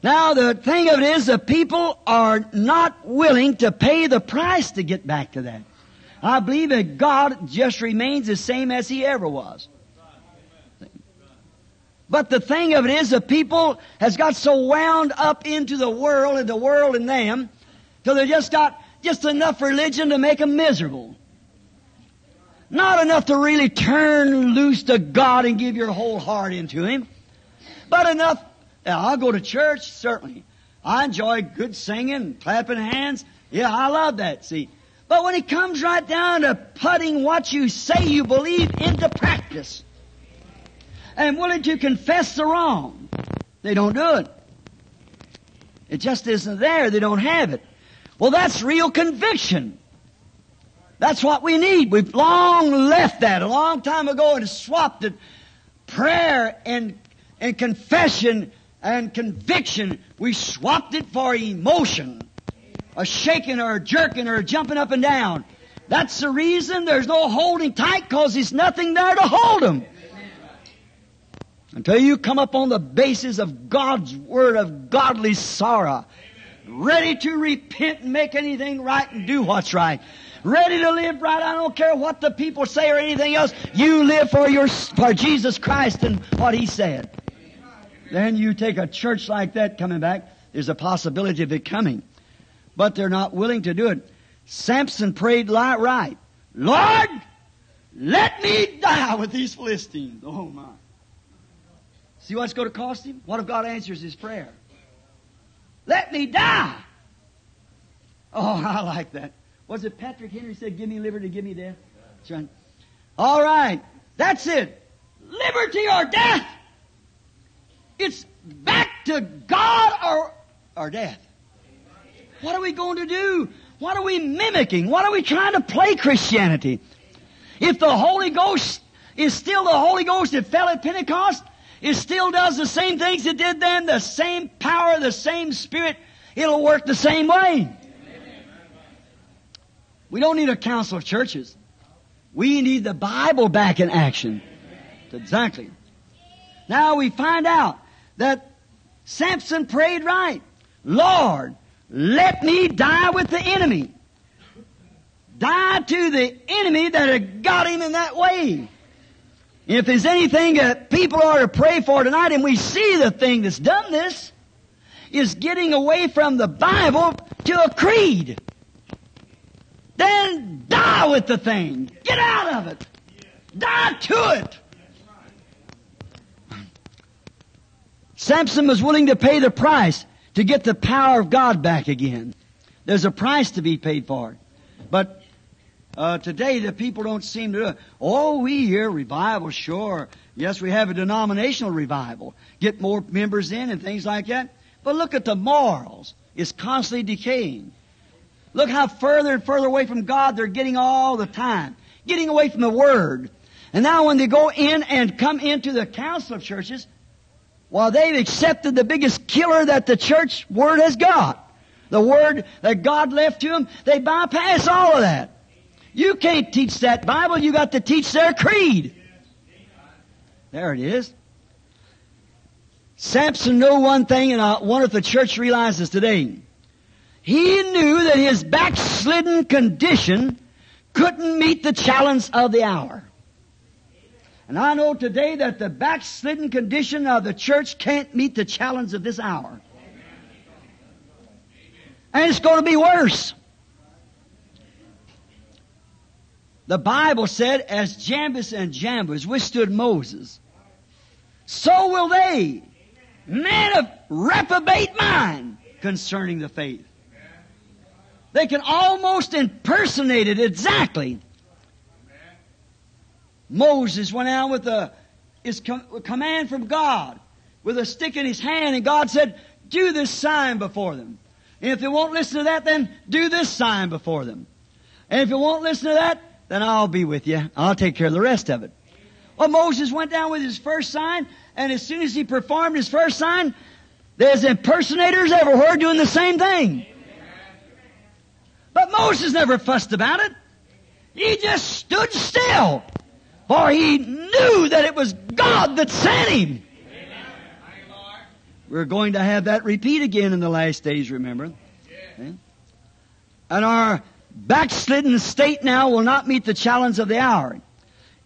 Now the thing of it is the people are not willing to pay the price to get back to that. I believe that God just remains the same as He ever was. But the thing of it is the people has got so wound up into the world and the world in them till they just got just enough religion to make them miserable. Not enough to really turn loose to God and give your whole heart into Him. But enough, I'll go to church, certainly. I enjoy good singing, clapping hands. Yeah, I love that, see. But when it comes right down to putting what you say you believe into practice, and willing to confess the wrong, they don't do it. It just isn't there. They don't have it. Well, that's real conviction. That's what we need. We've long left that a long time ago and swapped it. Prayer and, and confession and conviction, we swapped it for emotion. A shaking or a jerking or a jumping up and down. That's the reason there's no holding tight because there's nothing there to hold them. Until you come up on the basis of God's Word of godly sorrow. Ready to repent and make anything right and do what's right. Ready to live right. I don't care what the people say or anything else. You live for your, for Jesus Christ and what He said. Then you take a church like that coming back, there's a possibility of it coming. But they're not willing to do it. Samson prayed right. Lord, let me die with these Philistines. Oh my. See what's going to cost him? What if God answers his prayer? Let me die. Oh, I like that. Was it Patrick Henry said, give me liberty, give me death? That's right. All right. That's it. Liberty or death. It's back to God or, or death. What are we going to do? What are we mimicking? What are we trying to play Christianity? If the Holy Ghost is still the Holy Ghost that fell at Pentecost, it still does the same things it did then, the same power, the same spirit. It'll work the same way. We don't need a council of churches. We need the Bible back in action. Exactly. Now we find out that Samson prayed right. Lord, let me die with the enemy. Die to the enemy that had got him in that way. If there's anything that people are to pray for tonight, and we see the thing that's done this, is getting away from the Bible to a creed. Then die with the thing. Get out of it. Die to it. Samson was willing to pay the price to get the power of God back again. There's a price to be paid for it. But uh, today the people don't seem to. Oh, we hear revival, sure. Yes, we have a denominational revival. Get more members in and things like that. But look at the morals. It's constantly decaying. Look how further and further away from God they're getting all the time. Getting away from the Word. And now when they go in and come into the council of churches, well, they've accepted the biggest killer that the church Word has got. The Word that God left to them, they bypass all of that. You can't teach that Bible. You got to teach their creed. There it is. Samson knew one thing, and I wonder if the church realizes today. He knew that his backslidden condition couldn't meet the challenge of the hour. And I know today that the backslidden condition of the church can't meet the challenge of this hour. And it's going to be worse. The Bible said, as Jannes and Jambres withstood Moses, so will they, men of reprobate mind, concerning the faith. They can almost impersonate it exactly. Moses went out with a his com- command from God with a stick in his hand, and God said, Do this sign before them. And if they won't listen to that, then do this sign before them. And if you won't listen to that, then I'll be with you. I'll take care of the rest of it. Well, Moses went down with his first sign, and as soon as he performed his first sign, there's impersonators everywhere doing the same thing. But Moses never fussed about it. He just stood still. For he knew that it was God that sent him. We're going to have that repeat again in the last days, remember? Okay? And our backslidden state now will not meet the challenge of the hour.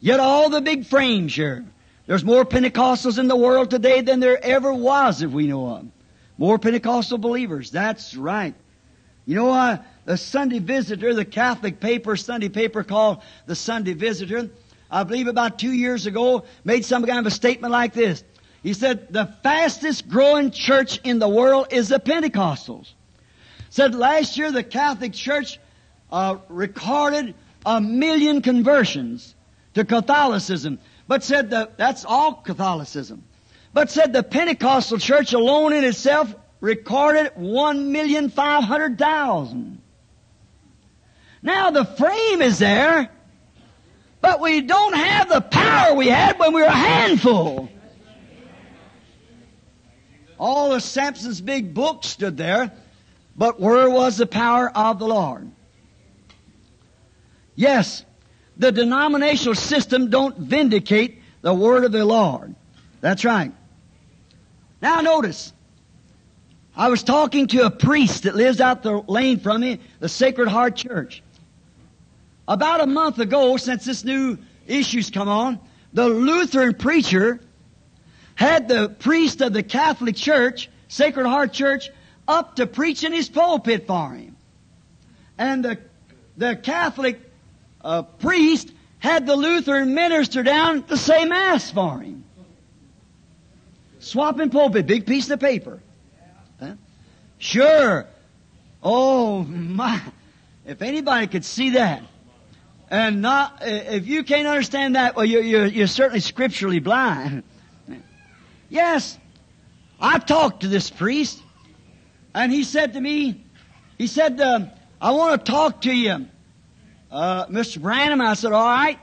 Yet all the big frames here, there's more Pentecostals in the world today than there ever was, if we know of. More Pentecostal believers. That's right. You know what? The Sunday Visitor, the Catholic paper, Sunday paper called the Sunday Visitor, I believe about two years ago, made some kind of a statement like this. He said, the fastest growing church in the world is the Pentecostals. Said last year the Catholic Church uh, recorded a million conversions to Catholicism, but said that that's all Catholicism. But said the Pentecostal Church alone in itself recorded one million five hundred thousand. Now the frame is there, but we don't have the power we had when we were a handful. All of Samson's big books stood there, but where was the power of the Lord? Yes, the denominational system don't vindicate the word of the Lord. That's right. Now notice, I was talking to a priest that lives out the lane from me, the Sacred Heart Church. About a month ago, since this new issue's come on, the Lutheran preacher had the priest of the Catholic Church, Sacred Heart Church, up to preach in his pulpit for him. And the, the Catholic uh, priest had the Lutheran minister down to say Mass for him. Swapping pulpit, big piece of paper. Huh? Sure. Oh my. If anybody could see that, and not, if you can't understand that, well, you're, you're, you're certainly scripturally blind. Yes. I talked to this priest, and he said to me, he said, uh, I want to talk to you, uh, Mr. Branham. I said, all right.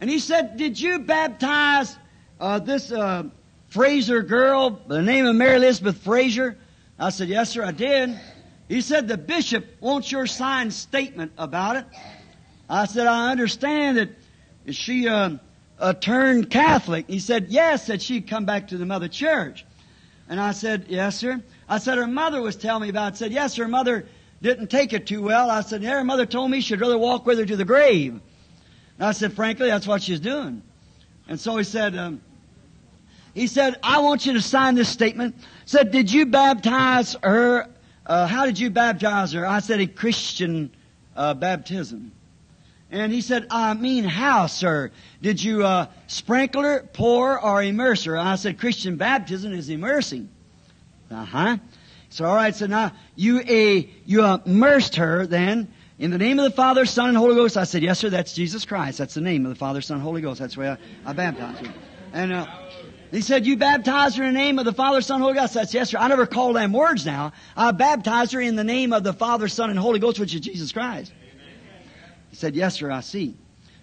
And he said, did you baptize uh, this uh, Fraser girl by the name of Mary Elizabeth Fraser? I said, yes, sir, I did. He said, the bishop wants your signed statement about it. I said, I understand that she, uh, uh, turned Catholic. He said, yes, that she'd come back to the mother church. And I said, yes, sir. I said, her mother was telling me about it. said, yes, her mother didn't take it too well. I said, her mother told me she'd rather walk with her to the grave. And I said, frankly, that's what she's doing. And so he said, um, he said, I want you to sign this statement. Said, did you baptize her? Uh, how did you baptize her? I said, a Christian uh, baptism. And he said, I mean how, sir? Did you uh, sprinkle her, pour, or immerse her? I said, Christian baptism is immersing. Uh-huh. So all right, so now you a you immersed her then in the name of the Father, Son, and Holy Ghost. I said, yes, sir, that's Jesus Christ. That's the name of the Father, Son, Holy Ghost. That's where I, I baptized her. And uh, he said, you baptized her in the name of the Father, Son, Holy Ghost. That's yes, sir. I never call them words now. I baptized her in the name of the Father, Son, and Holy Ghost, which is Jesus Christ. He said, yes, sir, I see.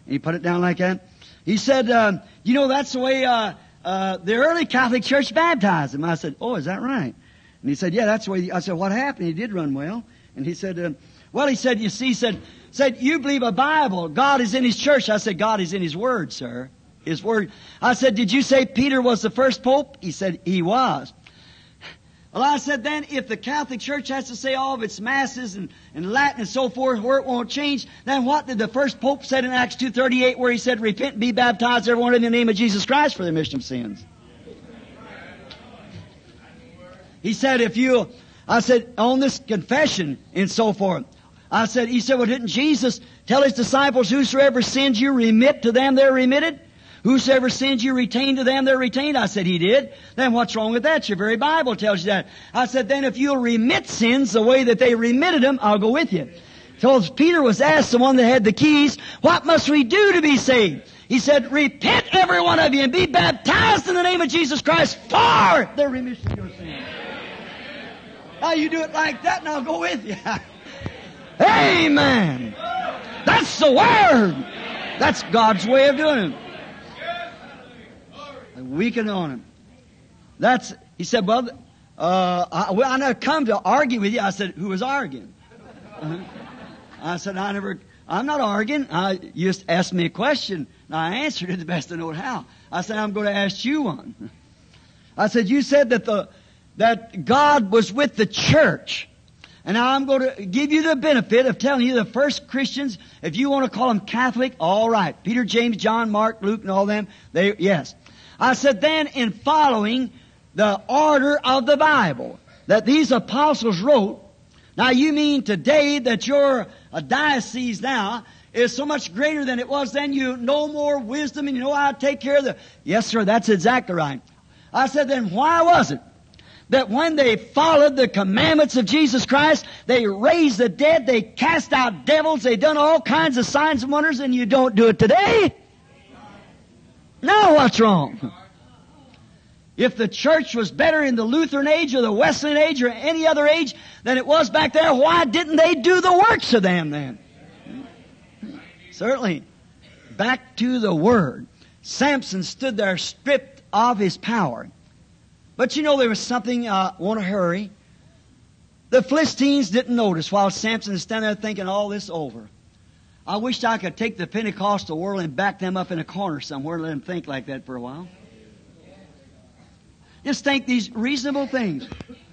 And he put it down like that. He said, uh, you know, that's the way uh, uh, the early Catholic Church baptized him. I said, oh, is that right? And he said, yeah, that's the way. I said, what happened? He did run well. And he said, uh, well, he said, you see, he said, said, you believe a Bible. God is in His church. I said, God is in His Word, sir. His Word. I said, did you say Peter was the first Pope? He said, he was. Well, I said then, if the Catholic Church has to say all of its masses and, and Latin and so forth, where it won't change, then what did the first Pope said in Acts 2.38 where he said, repent and be baptized everyone in the name of Jesus Christ for the remission of sins? He said, if you, I said, on this confession and so forth, I said, he said, well, didn't Jesus tell his disciples, whosoever sins you remit to them, they're remitted? Whosoever sins you retain to them, they're retained. I said, He did. Then what's wrong with that? Your very Bible tells you that. I said, then if you'll remit sins the way that they remitted them, I'll go with you. So Peter was asked, the one that had the keys, what must we do to be saved? He said, repent every one of you and be baptized in the name of Jesus Christ for the remission of your sins. Now you do it like that and I'll go with you. Amen. That's the Word. That's God's way of doing it weaken on him. That's, he said, well, uh, I, well, I never come to argue with you. I said, who was arguing? Uh-huh. I said, I never, I'm not arguing. I, you just asked me a question, and I answered it the best I know how. I said, I'm going to ask you one. I said, you said that the, that God was with the church. And now I'm going to give you the benefit of telling you the first Christians, if you want to call them Catholic, all right. Peter, James, John, Mark, Luke, and all them, they, yes. I said then in following the order of the Bible that these apostles wrote, now you mean today that your a diocese now is so much greater than it was then. You know more wisdom and you know how to take care of the. Yes, sir, that's exactly right. I said, then why was it that when they followed the commandments of Jesus Christ, they raised the dead, they cast out devils, they done all kinds of signs and wonders, and you don't do it today? Now what's wrong? If the church was better in the Lutheran age or the Wesleyan age or any other age than it was back there, why didn't they do the works of them then? Certainly. Back to the Word. Samson stood there stripped of his power. But you know there was something, uh, want to hurry. The Philistines didn't notice while Samson is standing there thinking all this over. I wished I could take the Pentecostal world and back them up in a corner somewhere and let them think like that for a while. Just think these reasonable things.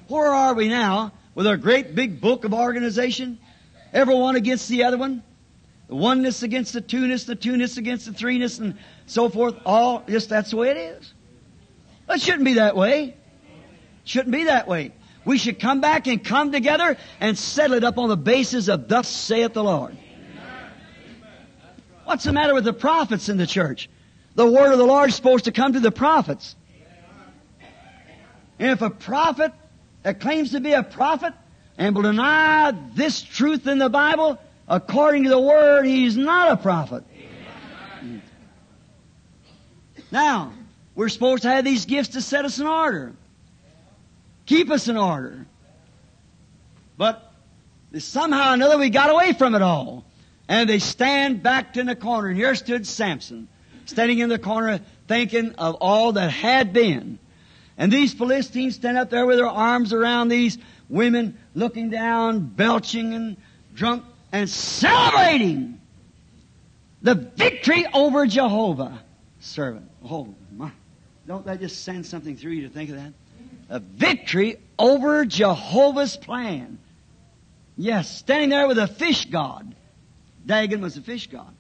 Where are we now with our great big book of organization? Everyone against the other one? The oneness against the two-ness, the two-ness against the threeness, and so forth. All just that's the way it is. It shouldn't be that way. Shouldn't be that way. We should come back and come together and settle it up on the basis of thus saith the Lord. What's the matter with the prophets in the church? The word of the Lord is supposed to come to the prophets. And if a prophet that claims to be a prophet and will deny this truth in the Bible, according to the Word, he's not a prophet. Now, we're supposed to have these gifts to set us in order, keep us in order. But somehow or another we got away from it all. And they stand back in the corner. And here stood Samson, standing in the corner thinking of all that had been. And these Philistines stand up there with their arms around these women, looking down, belching and drunk, and celebrating the victory over Jehovah. Servant. Oh, my. Don't that just send something through you to think of that? A victory over Jehovah's plan. Yes, standing there with a fish god. Dagon was a fish god.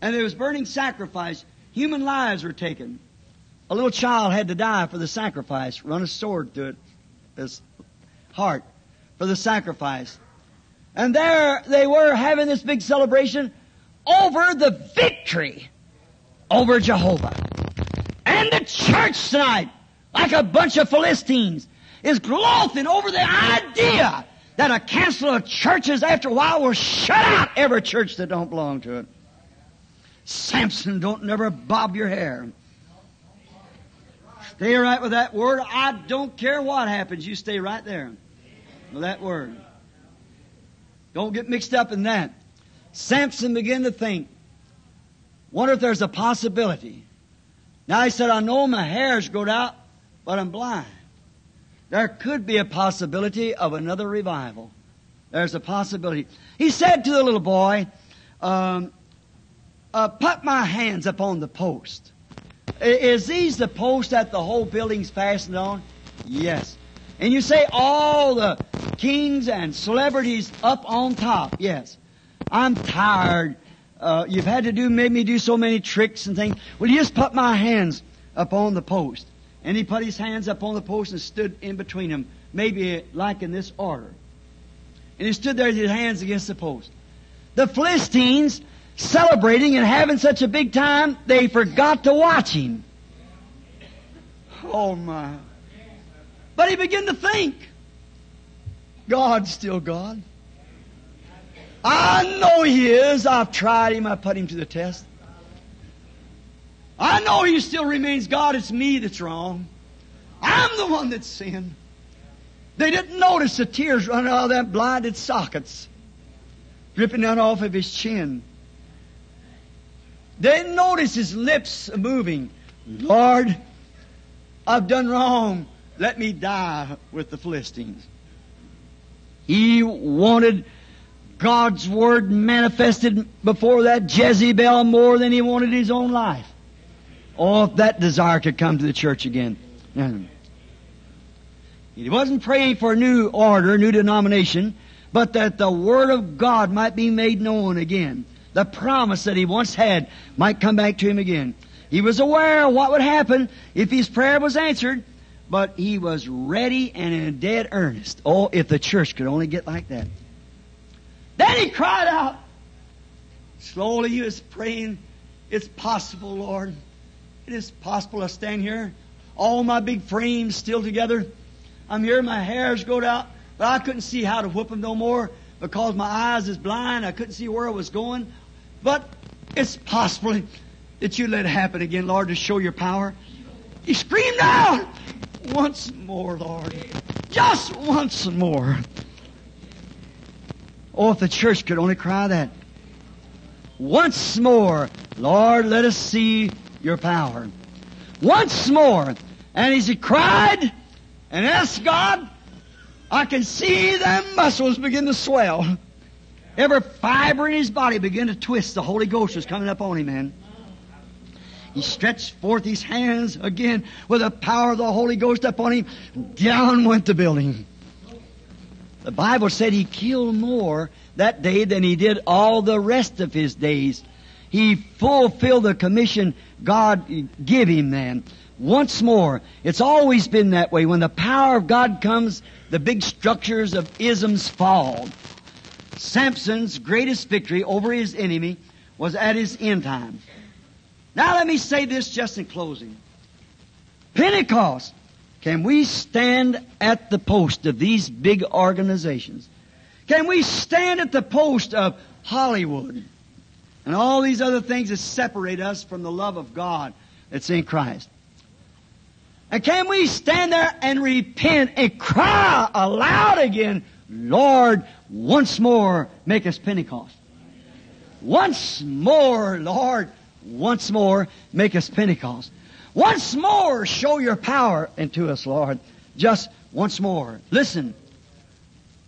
And there was burning sacrifice. Human lives were taken. A little child had to die for the sacrifice, run a sword through it, his heart, for the sacrifice. And there they were having this big celebration over the victory over Jehovah. And the church tonight, like a bunch of Philistines, is gloating over the idea that a council of churches after a while will shut out every church that don't belong to it. Samson, don't never bob your hair. Stay right with that word. I don't care what happens. You stay right there with that word. Don't get mixed up in that. Samson began to think, wonder if there's a possibility. Now he said, I know my hair's grown out, but I'm blind. There could be a possibility of another revival. There's a possibility. He said to the little boy, um, uh, put my hands upon the post. Is these the posts that the whole building's fastened on? Yes. And you say all the kings and celebrities up on top? Yes. I'm tired. Uh, you've had to do, made me do so many tricks and things. Will you just put my hands upon the post? And he put his hands upon the post and stood in between them, maybe like in this order. And he stood there with his hands against the post. The Philistines celebrating and having such a big time, they forgot to watch him. Oh my. But he began to think, God's still God. I know He is. I've tried Him. I put Him to the test. I know He still remains God. It's me that's wrong. I'm the one that's sinned. They didn't notice the tears running out of that blinded sockets, dripping down off of his chin. They didn't notice his lips moving. Lord, I've done wrong. Let me die with the Philistines. He wanted God's word manifested before that Jezebel more than he wanted his own life. Oh, if that desire could come to the church again. He wasn't praying for a new order, new denomination, but that the Word of God might be made known again. The promise that he once had might come back to him again. He was aware of what would happen if his prayer was answered, but he was ready and in dead earnest. Oh, if the church could only get like that. Then he cried out. Slowly he was praying, It's possible, Lord. It is possible to stand here. All my big frames still together. I'm here, my hair's growed out, but I couldn't see how to whip them no more because my eyes is blind. I couldn't see where I was going. But it's possible that you let it happen again, Lord, to show your power. He screamed out, once more, Lord. Just once more. Oh, if the church could only cry that. Once more, Lord, let us see your power. Once more. And as he cried and asked God, I can see them muscles begin to swell. Every fiber in his body began to twist. The Holy Ghost was coming up on him, man. He stretched forth his hands again with the power of the Holy Ghost upon him. Down went the building. The Bible said he killed more that day than he did all the rest of his days. He fulfilled the commission God gave him then. Once more, it's always been that way. When the power of God comes, the big structures of isms fall. Samson's greatest victory over his enemy was at his end time. Now let me say this just in closing. Pentecost. Can we stand at the post of these big organizations? Can we stand at the post of Hollywood and all these other things that separate us from the love of God that's in Christ? And can we stand there and repent and cry aloud again, Lord, once more make us Pentecost? Once more, Lord, once more make us Pentecost. Once more show your power into us, Lord. Just once more. Listen.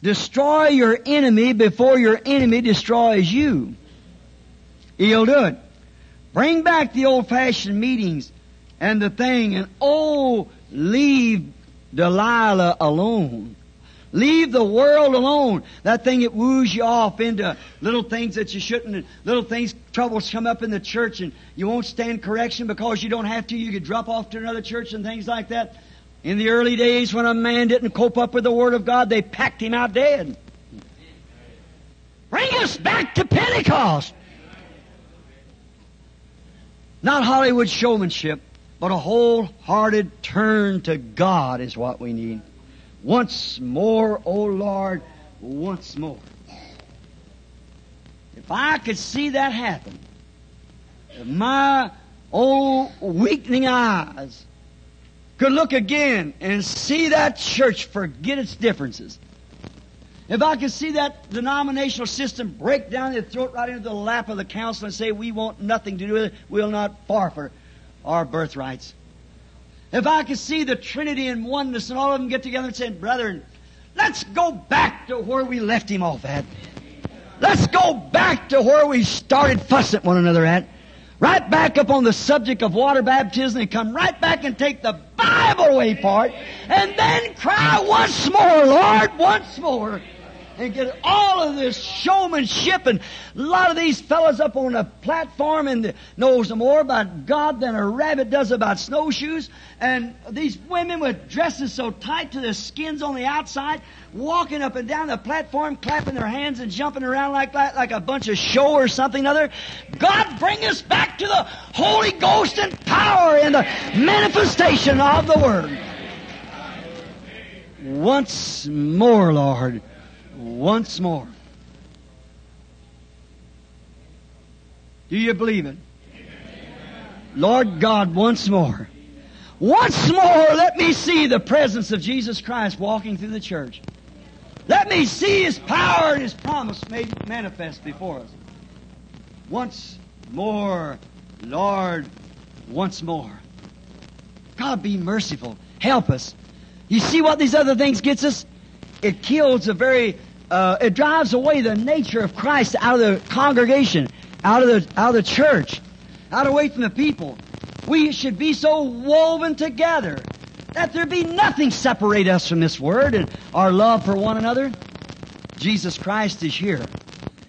Destroy your enemy before your enemy destroys you. He'll do it. Bring back the old fashioned meetings and the thing and oh, leave Delilah alone. Leave the world alone. That thing that woos you off into little things that you shouldn't, and little things, troubles come up in the church and you won't stand correction because you don't have to. You could drop off to another church and things like that. In the early days when a man didn't cope up with the Word of God, they packed him out dead. Bring us back to Pentecost. Not Hollywood showmanship, but a wholehearted turn to God is what we need. Once more, O oh Lord, once more. If I could see that happen, if my old weakening eyes could look again and see that church forget its differences, if I could see that denominational system break down and throw it right into the lap of the council and say, we want nothing to do with it, we'll not forfeit our birthrights. If I could see the Trinity and oneness and all of them get together and say, brethren, let's go back to where we left him off at. Let's go back to where we started fussing at one another at. Right back up on the subject of water baptism and come right back and take the Bible away part and then cry once more, Lord, once more and get all of this showmanship and a lot of these fellows up on a platform and knows more about God than a rabbit does about snowshoes. And these women with dresses so tight to their skins on the outside walking up and down the platform clapping their hands and jumping around like that like a bunch of show or something other. God bring us back to the Holy Ghost and power and the manifestation of the Word. Once more Lord once more. Do you believe it? Lord God, once more. Once more, let me see the presence of Jesus Christ walking through the church. Let me see His power and His promise made manifest before us. Once more, Lord, once more. God be merciful. Help us. You see what these other things gets us? It kills the very uh, it drives away the nature of Christ out of the congregation, out of the out of the church, out away from the people. We should be so woven together. that there be nothing separate us from this Word and our love for one another. Jesus Christ is here.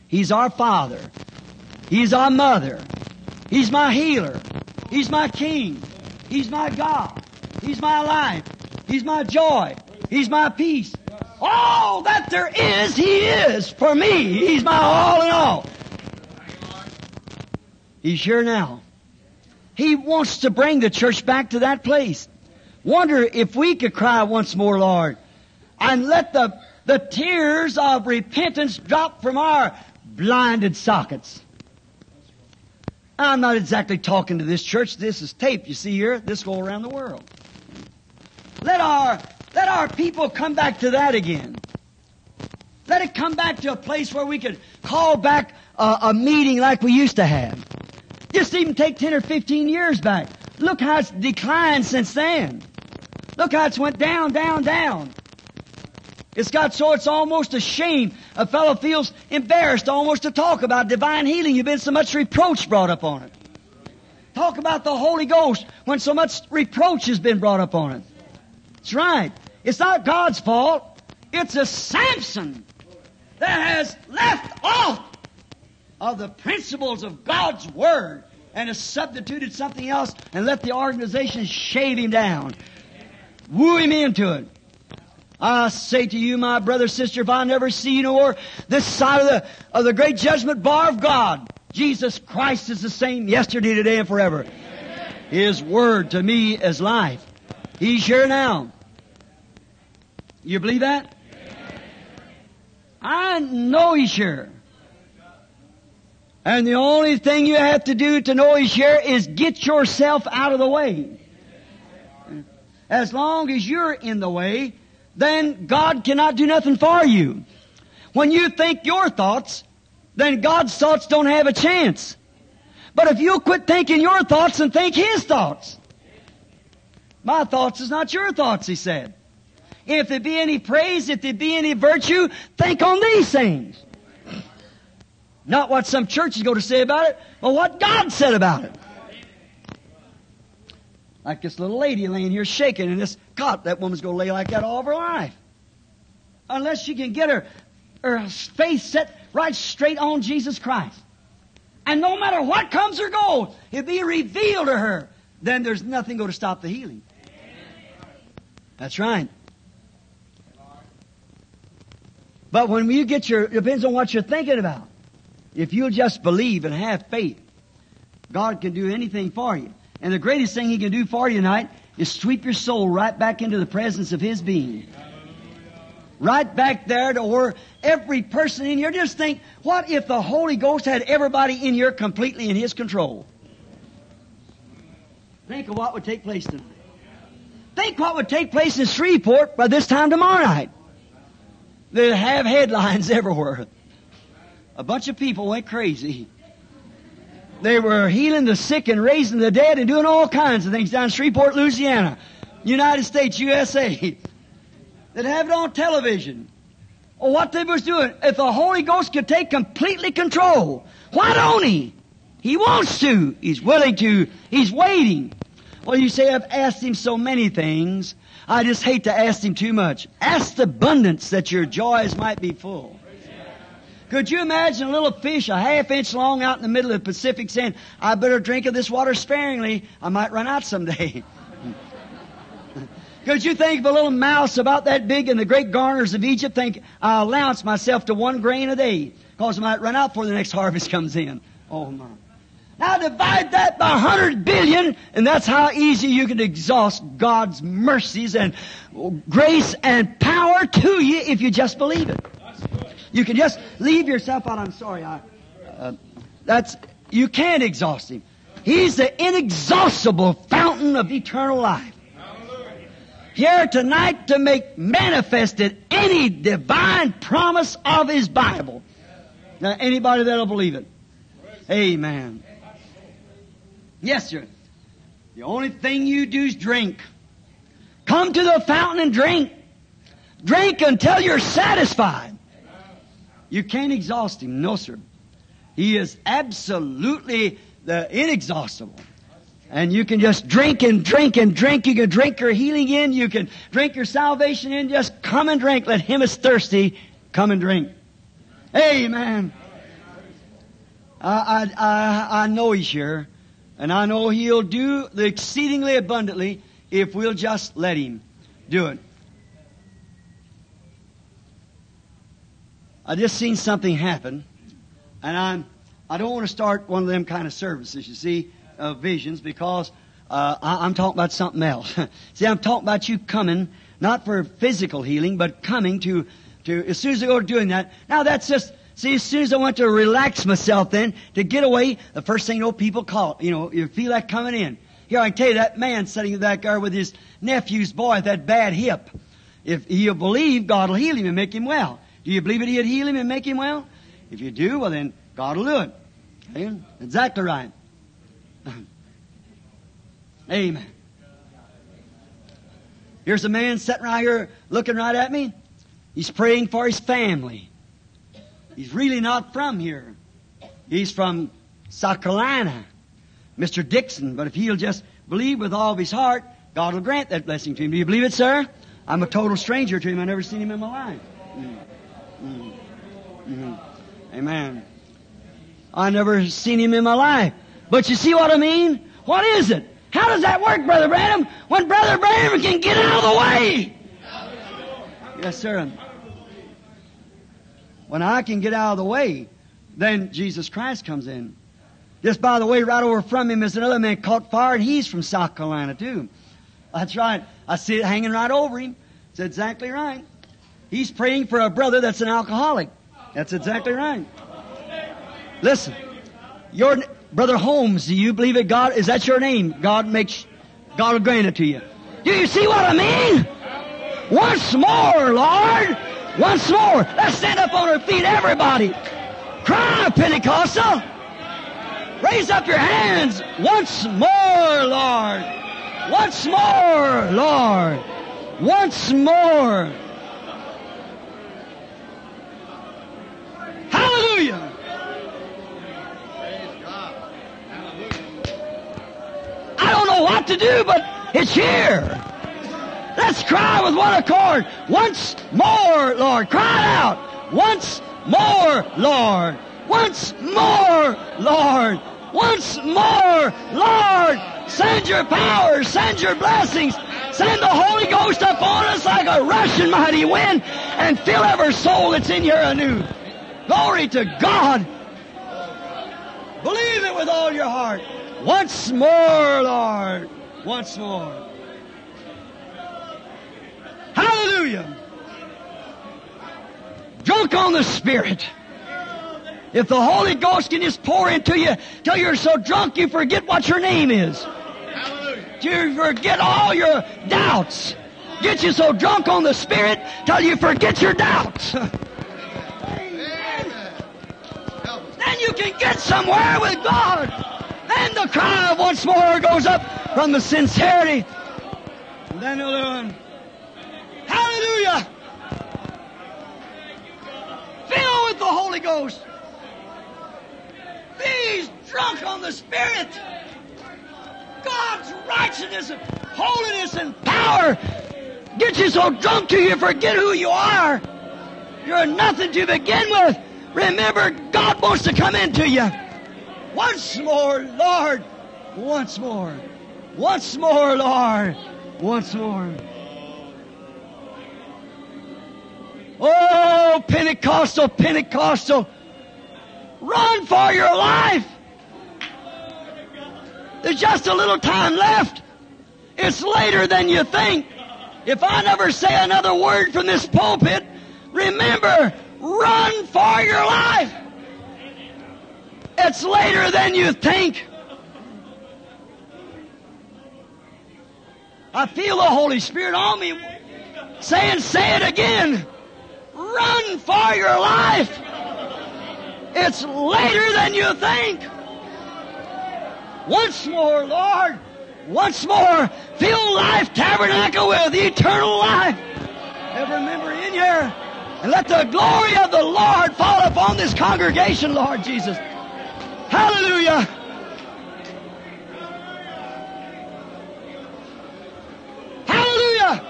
He's our Father. He's our Mother. He's my healer. He's my King. He's my God. He's my life. He's my joy. He's my peace. All that there is, He is for me. He's my all in all. He's here now. He wants to bring the church back to that place. Wonder if we could cry once more, Lord, and let the, the tears of repentance drop from our blinded sockets. I'm not exactly talking to this church. This is tape, you see here. This go around the world. Let our, let our people come back to that again. Let it come back to a place where we could call back a, a meeting like we used to have. Just even take 10 or 15 years back. Look how it's declined since then. Look how it's went down, down, down. It's got so it's almost a shame. A fellow feels embarrassed almost to talk about divine healing. You've been so much reproach brought up on it. Talk about the Holy Ghost when so much reproach has been brought up on it. That's right. It's not God's fault. It's a Samson that has left off of the principles of God's Word and has substituted something else and let the organization shave him down. Woo him into it. I say to you, my brother, sister, if I never see you no more this side of the, of the great judgment bar of God, Jesus Christ is the same yesterday, today, and forever. His word to me is life. He's here now. You believe that? I know He's here. And the only thing you have to do to know He's here is get yourself out of the way. As long as you're in the way, then God cannot do nothing for you. When you think your thoughts, then God's thoughts don't have a chance. But if you'll quit thinking your thoughts and think His thoughts, my thoughts is not your thoughts, He said. If there be any praise, if there be any virtue, think on these things. Not what some churches go to say about it, but what God said about it. Like this little lady laying here shaking, and this God, that woman's going to lay like that all of her life. Unless she can get her, her face set right straight on Jesus Christ. And no matter what comes or goes, it be revealed to her, then there's nothing going to stop the healing. That's right. But when you get your, it depends on what you're thinking about. If you'll just believe and have faith, God can do anything for you. And the greatest thing He can do for you tonight is sweep your soul right back into the presence of His being. Right back there to where every person in here, just think, what if the Holy Ghost had everybody in here completely in His control? Think of what would take place tonight. Think what would take place in Shreveport by this time tomorrow night. They'd have headlines everywhere. A bunch of people went crazy. They were healing the sick and raising the dead and doing all kinds of things down in Shreveport, Louisiana, United States, USA. They'd have it on television. Or what they was doing. If the Holy Ghost could take completely control, why don't He? He wants to. He's willing to. He's waiting. Well, you say, I've asked Him so many things. I just hate to ask Him too much. Ask the abundance that your joys might be full. Could you imagine a little fish a half inch long out in the middle of the Pacific saying, I better drink of this water sparingly. I might run out someday. Could you think of a little mouse about that big in the great garners of Egypt think, I'll allowance myself to one grain a day because I might run out before the next harvest comes in. Oh my. Now divide that by a hundred billion, and that's how easy you can exhaust God's mercies and grace and power to you if you just believe it. You can just leave yourself out. I'm sorry. I, uh, that's you can't exhaust him. He's the inexhaustible fountain of eternal life. Here tonight to make manifested any divine promise of His Bible. Now, anybody that'll believe it. Amen. Yes, sir. The only thing you do is drink. Come to the fountain and drink. Drink until you're satisfied. You can't exhaust him. No, sir. He is absolutely the inexhaustible. And you can just drink and drink and drink. You can drink your healing in. You can drink your salvation in. Just come and drink. Let him is thirsty. Come and drink. Amen. I, I, I, I know he's here. And I know he'll do the exceedingly abundantly if we'll just let him do it. I just seen something happen, and I'm I don't want to start one of them kind of services, you see, uh, visions, because uh, I, am talking about something else. see, I'm talking about you coming not for physical healing, but coming to to as soon as I go doing that. Now that's just see, as soon as I want to relax myself, then to get away, the first thing you know, people call. You know, you feel that coming in. Here, I tell you that man sitting back there with his nephew's boy that bad hip. If you believe, God will heal him and make him well. Do you believe that He'd heal him and make him well? If you do, well then God will do it. Amen. Exactly right. Amen. Here's a man sitting right here looking right at me. He's praying for his family. He's really not from here. He's from South Carolina, Mr. Dixon. But if he'll just believe with all of his heart, God will grant that blessing to him. Do you believe it, sir? I'm a total stranger to him. I've never seen him in my life. Mm. Mm. Mm. Amen. I never seen him in my life. But you see what I mean? What is it? How does that work, Brother Branham? When Brother Branham can get out of the way. Yes, sir. When I can get out of the way, then Jesus Christ comes in. Just by the way, right over from him is another man caught fire, and he's from South Carolina too. That's right. I see it hanging right over him. It's exactly right. He's praying for a brother that's an alcoholic. That's exactly right. Listen, your brother Holmes, do you believe it? God is that your name? God makes, God will grant it to you. Do you see what I mean? Once more, Lord. Once more. Let's stand up on our feet, everybody. Cry, Pentecostal. Raise up your hands. Once more, Lord. Once more, Lord. Once more. Hallelujah. I don't know what to do, but it's here. Let's cry with one accord. Once more, Lord. Cry out. Once more, Lord. Once more, Lord. Once more, Lord. Send your power. Send your blessings. Send the Holy Ghost upon us like a rushing mighty wind and fill every soul that's in here anew. Glory to God. Believe it with all your heart. Once more, Lord. Once more. Hallelujah. Drunk on the Spirit. If the Holy Ghost can just pour into you till you're so drunk you forget what your name is. You forget all your doubts. Get you so drunk on the Spirit till you forget your doubts. then you can get somewhere with God. Then the cry once more goes up from the sincerity. Then do Hallelujah! Fill with the Holy Ghost. Be drunk on the Spirit. God's righteousness and holiness and power get you so drunk till you forget who you are. You're nothing to begin with. Remember, God wants to come into you. Once more, Lord. Once more. Once more, Lord. Once more. Oh, Pentecostal, Pentecostal. Run for your life. There's just a little time left. It's later than you think. If I never say another word from this pulpit, remember, Run for your life. It's later than you think. I feel the Holy Spirit on me saying, say it again. Run for your life. It's later than you think. Once more, Lord, once more, fill life tabernacle with eternal life. Every member in here, and let the glory of the Lord fall upon this congregation, Lord Jesus. Hallelujah. Hallelujah.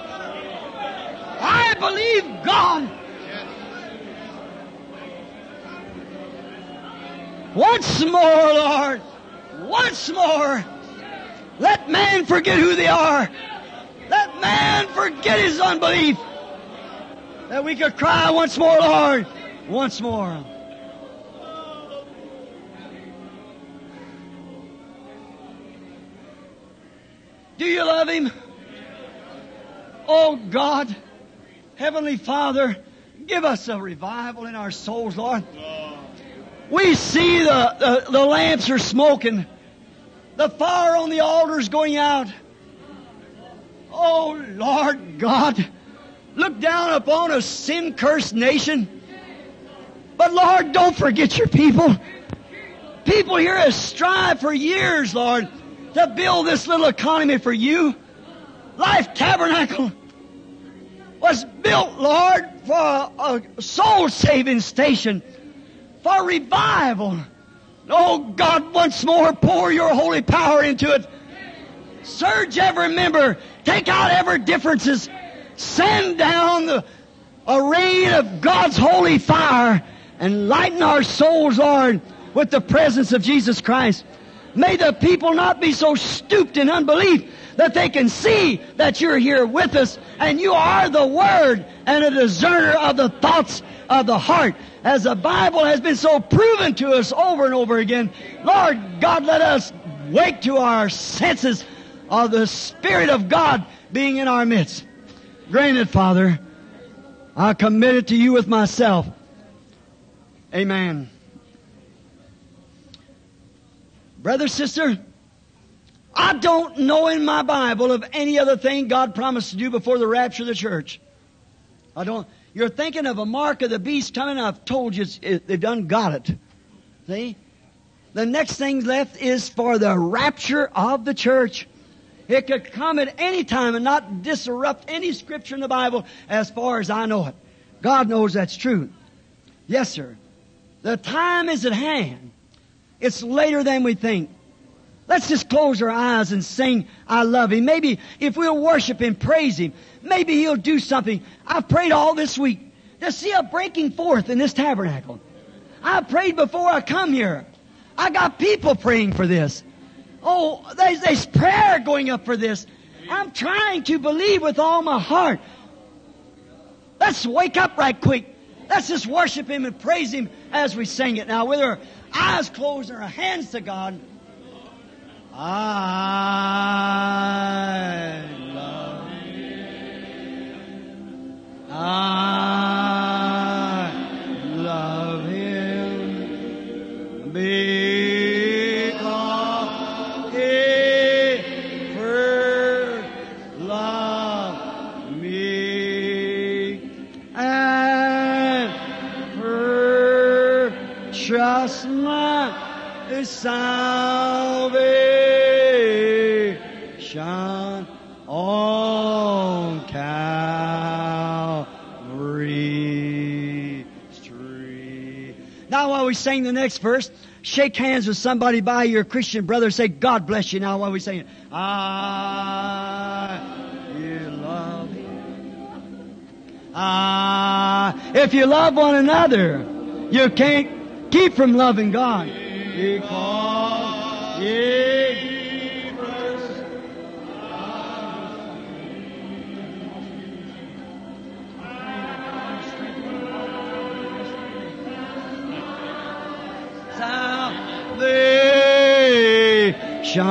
I believe God Once more, Lord. Once more. Let man forget who they are. Let man forget his unbelief. That we could cry once more, Lord. Once more. Do you love him? Oh God, Heavenly Father, give us a revival in our souls, Lord. We see the, the, the lamps are smoking. The fire on the altar is going out. Oh Lord God, look down upon a sin cursed nation. But Lord, don't forget your people. People here have strived for years, Lord, to build this little economy for you. Life Tabernacle was built, Lord, for a, a soul saving station, for revival. Oh God, once more pour your holy power into it. Surge every member. Take out every differences. Send down the, a rain of God's holy fire and lighten our souls, Lord, with the presence of Jesus Christ. May the people not be so stooped in unbelief that they can see that you're here with us and you are the Word and a discerner of the thoughts of the heart. As the Bible has been so proven to us over and over again, Lord God, let us wake to our senses of the Spirit of God being in our midst. Granted, Father, I commit it to you with myself. Amen. Brother, sister, I don't know in my Bible of any other thing God promised to do before the rapture of the church. I don't. You're thinking of a mark of the beast coming. I've told you it, they've done got it. See? The next thing left is for the rapture of the church. It could come at any time and not disrupt any scripture in the Bible as far as I know it. God knows that's true. Yes, sir. The time is at hand. It's later than we think. Let's just close our eyes and sing, I love Him. Maybe if we'll worship Him, praise Him, maybe He'll do something. I've prayed all this week to see a breaking forth in this tabernacle. I prayed before I come here. I got people praying for this. Oh, there's, there's prayer going up for this. I'm trying to believe with all my heart. Let's wake up right quick. Let's just worship Him and praise Him as we sing it now with our eyes closed and our hands to God. I love Him. I love Him because He first loved me and purchased my salvation on Calvary's tree. Now, while we sing the next verse, shake hands with somebody by your Christian brother. Say, God bless you now while we sing it. I you love. Ah, if you love one another, you can't keep from loving God. Because he salvation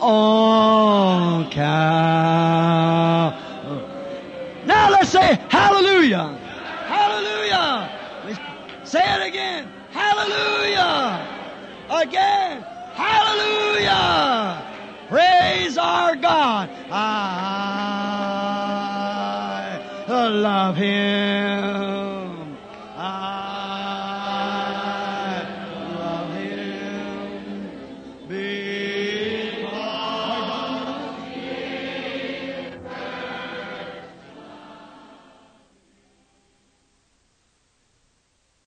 on Calvary. Now let's say hallelujah. Hallelujah. Say it again. Hallelujah. Again. Hallelujah. Praise our God. I love Him.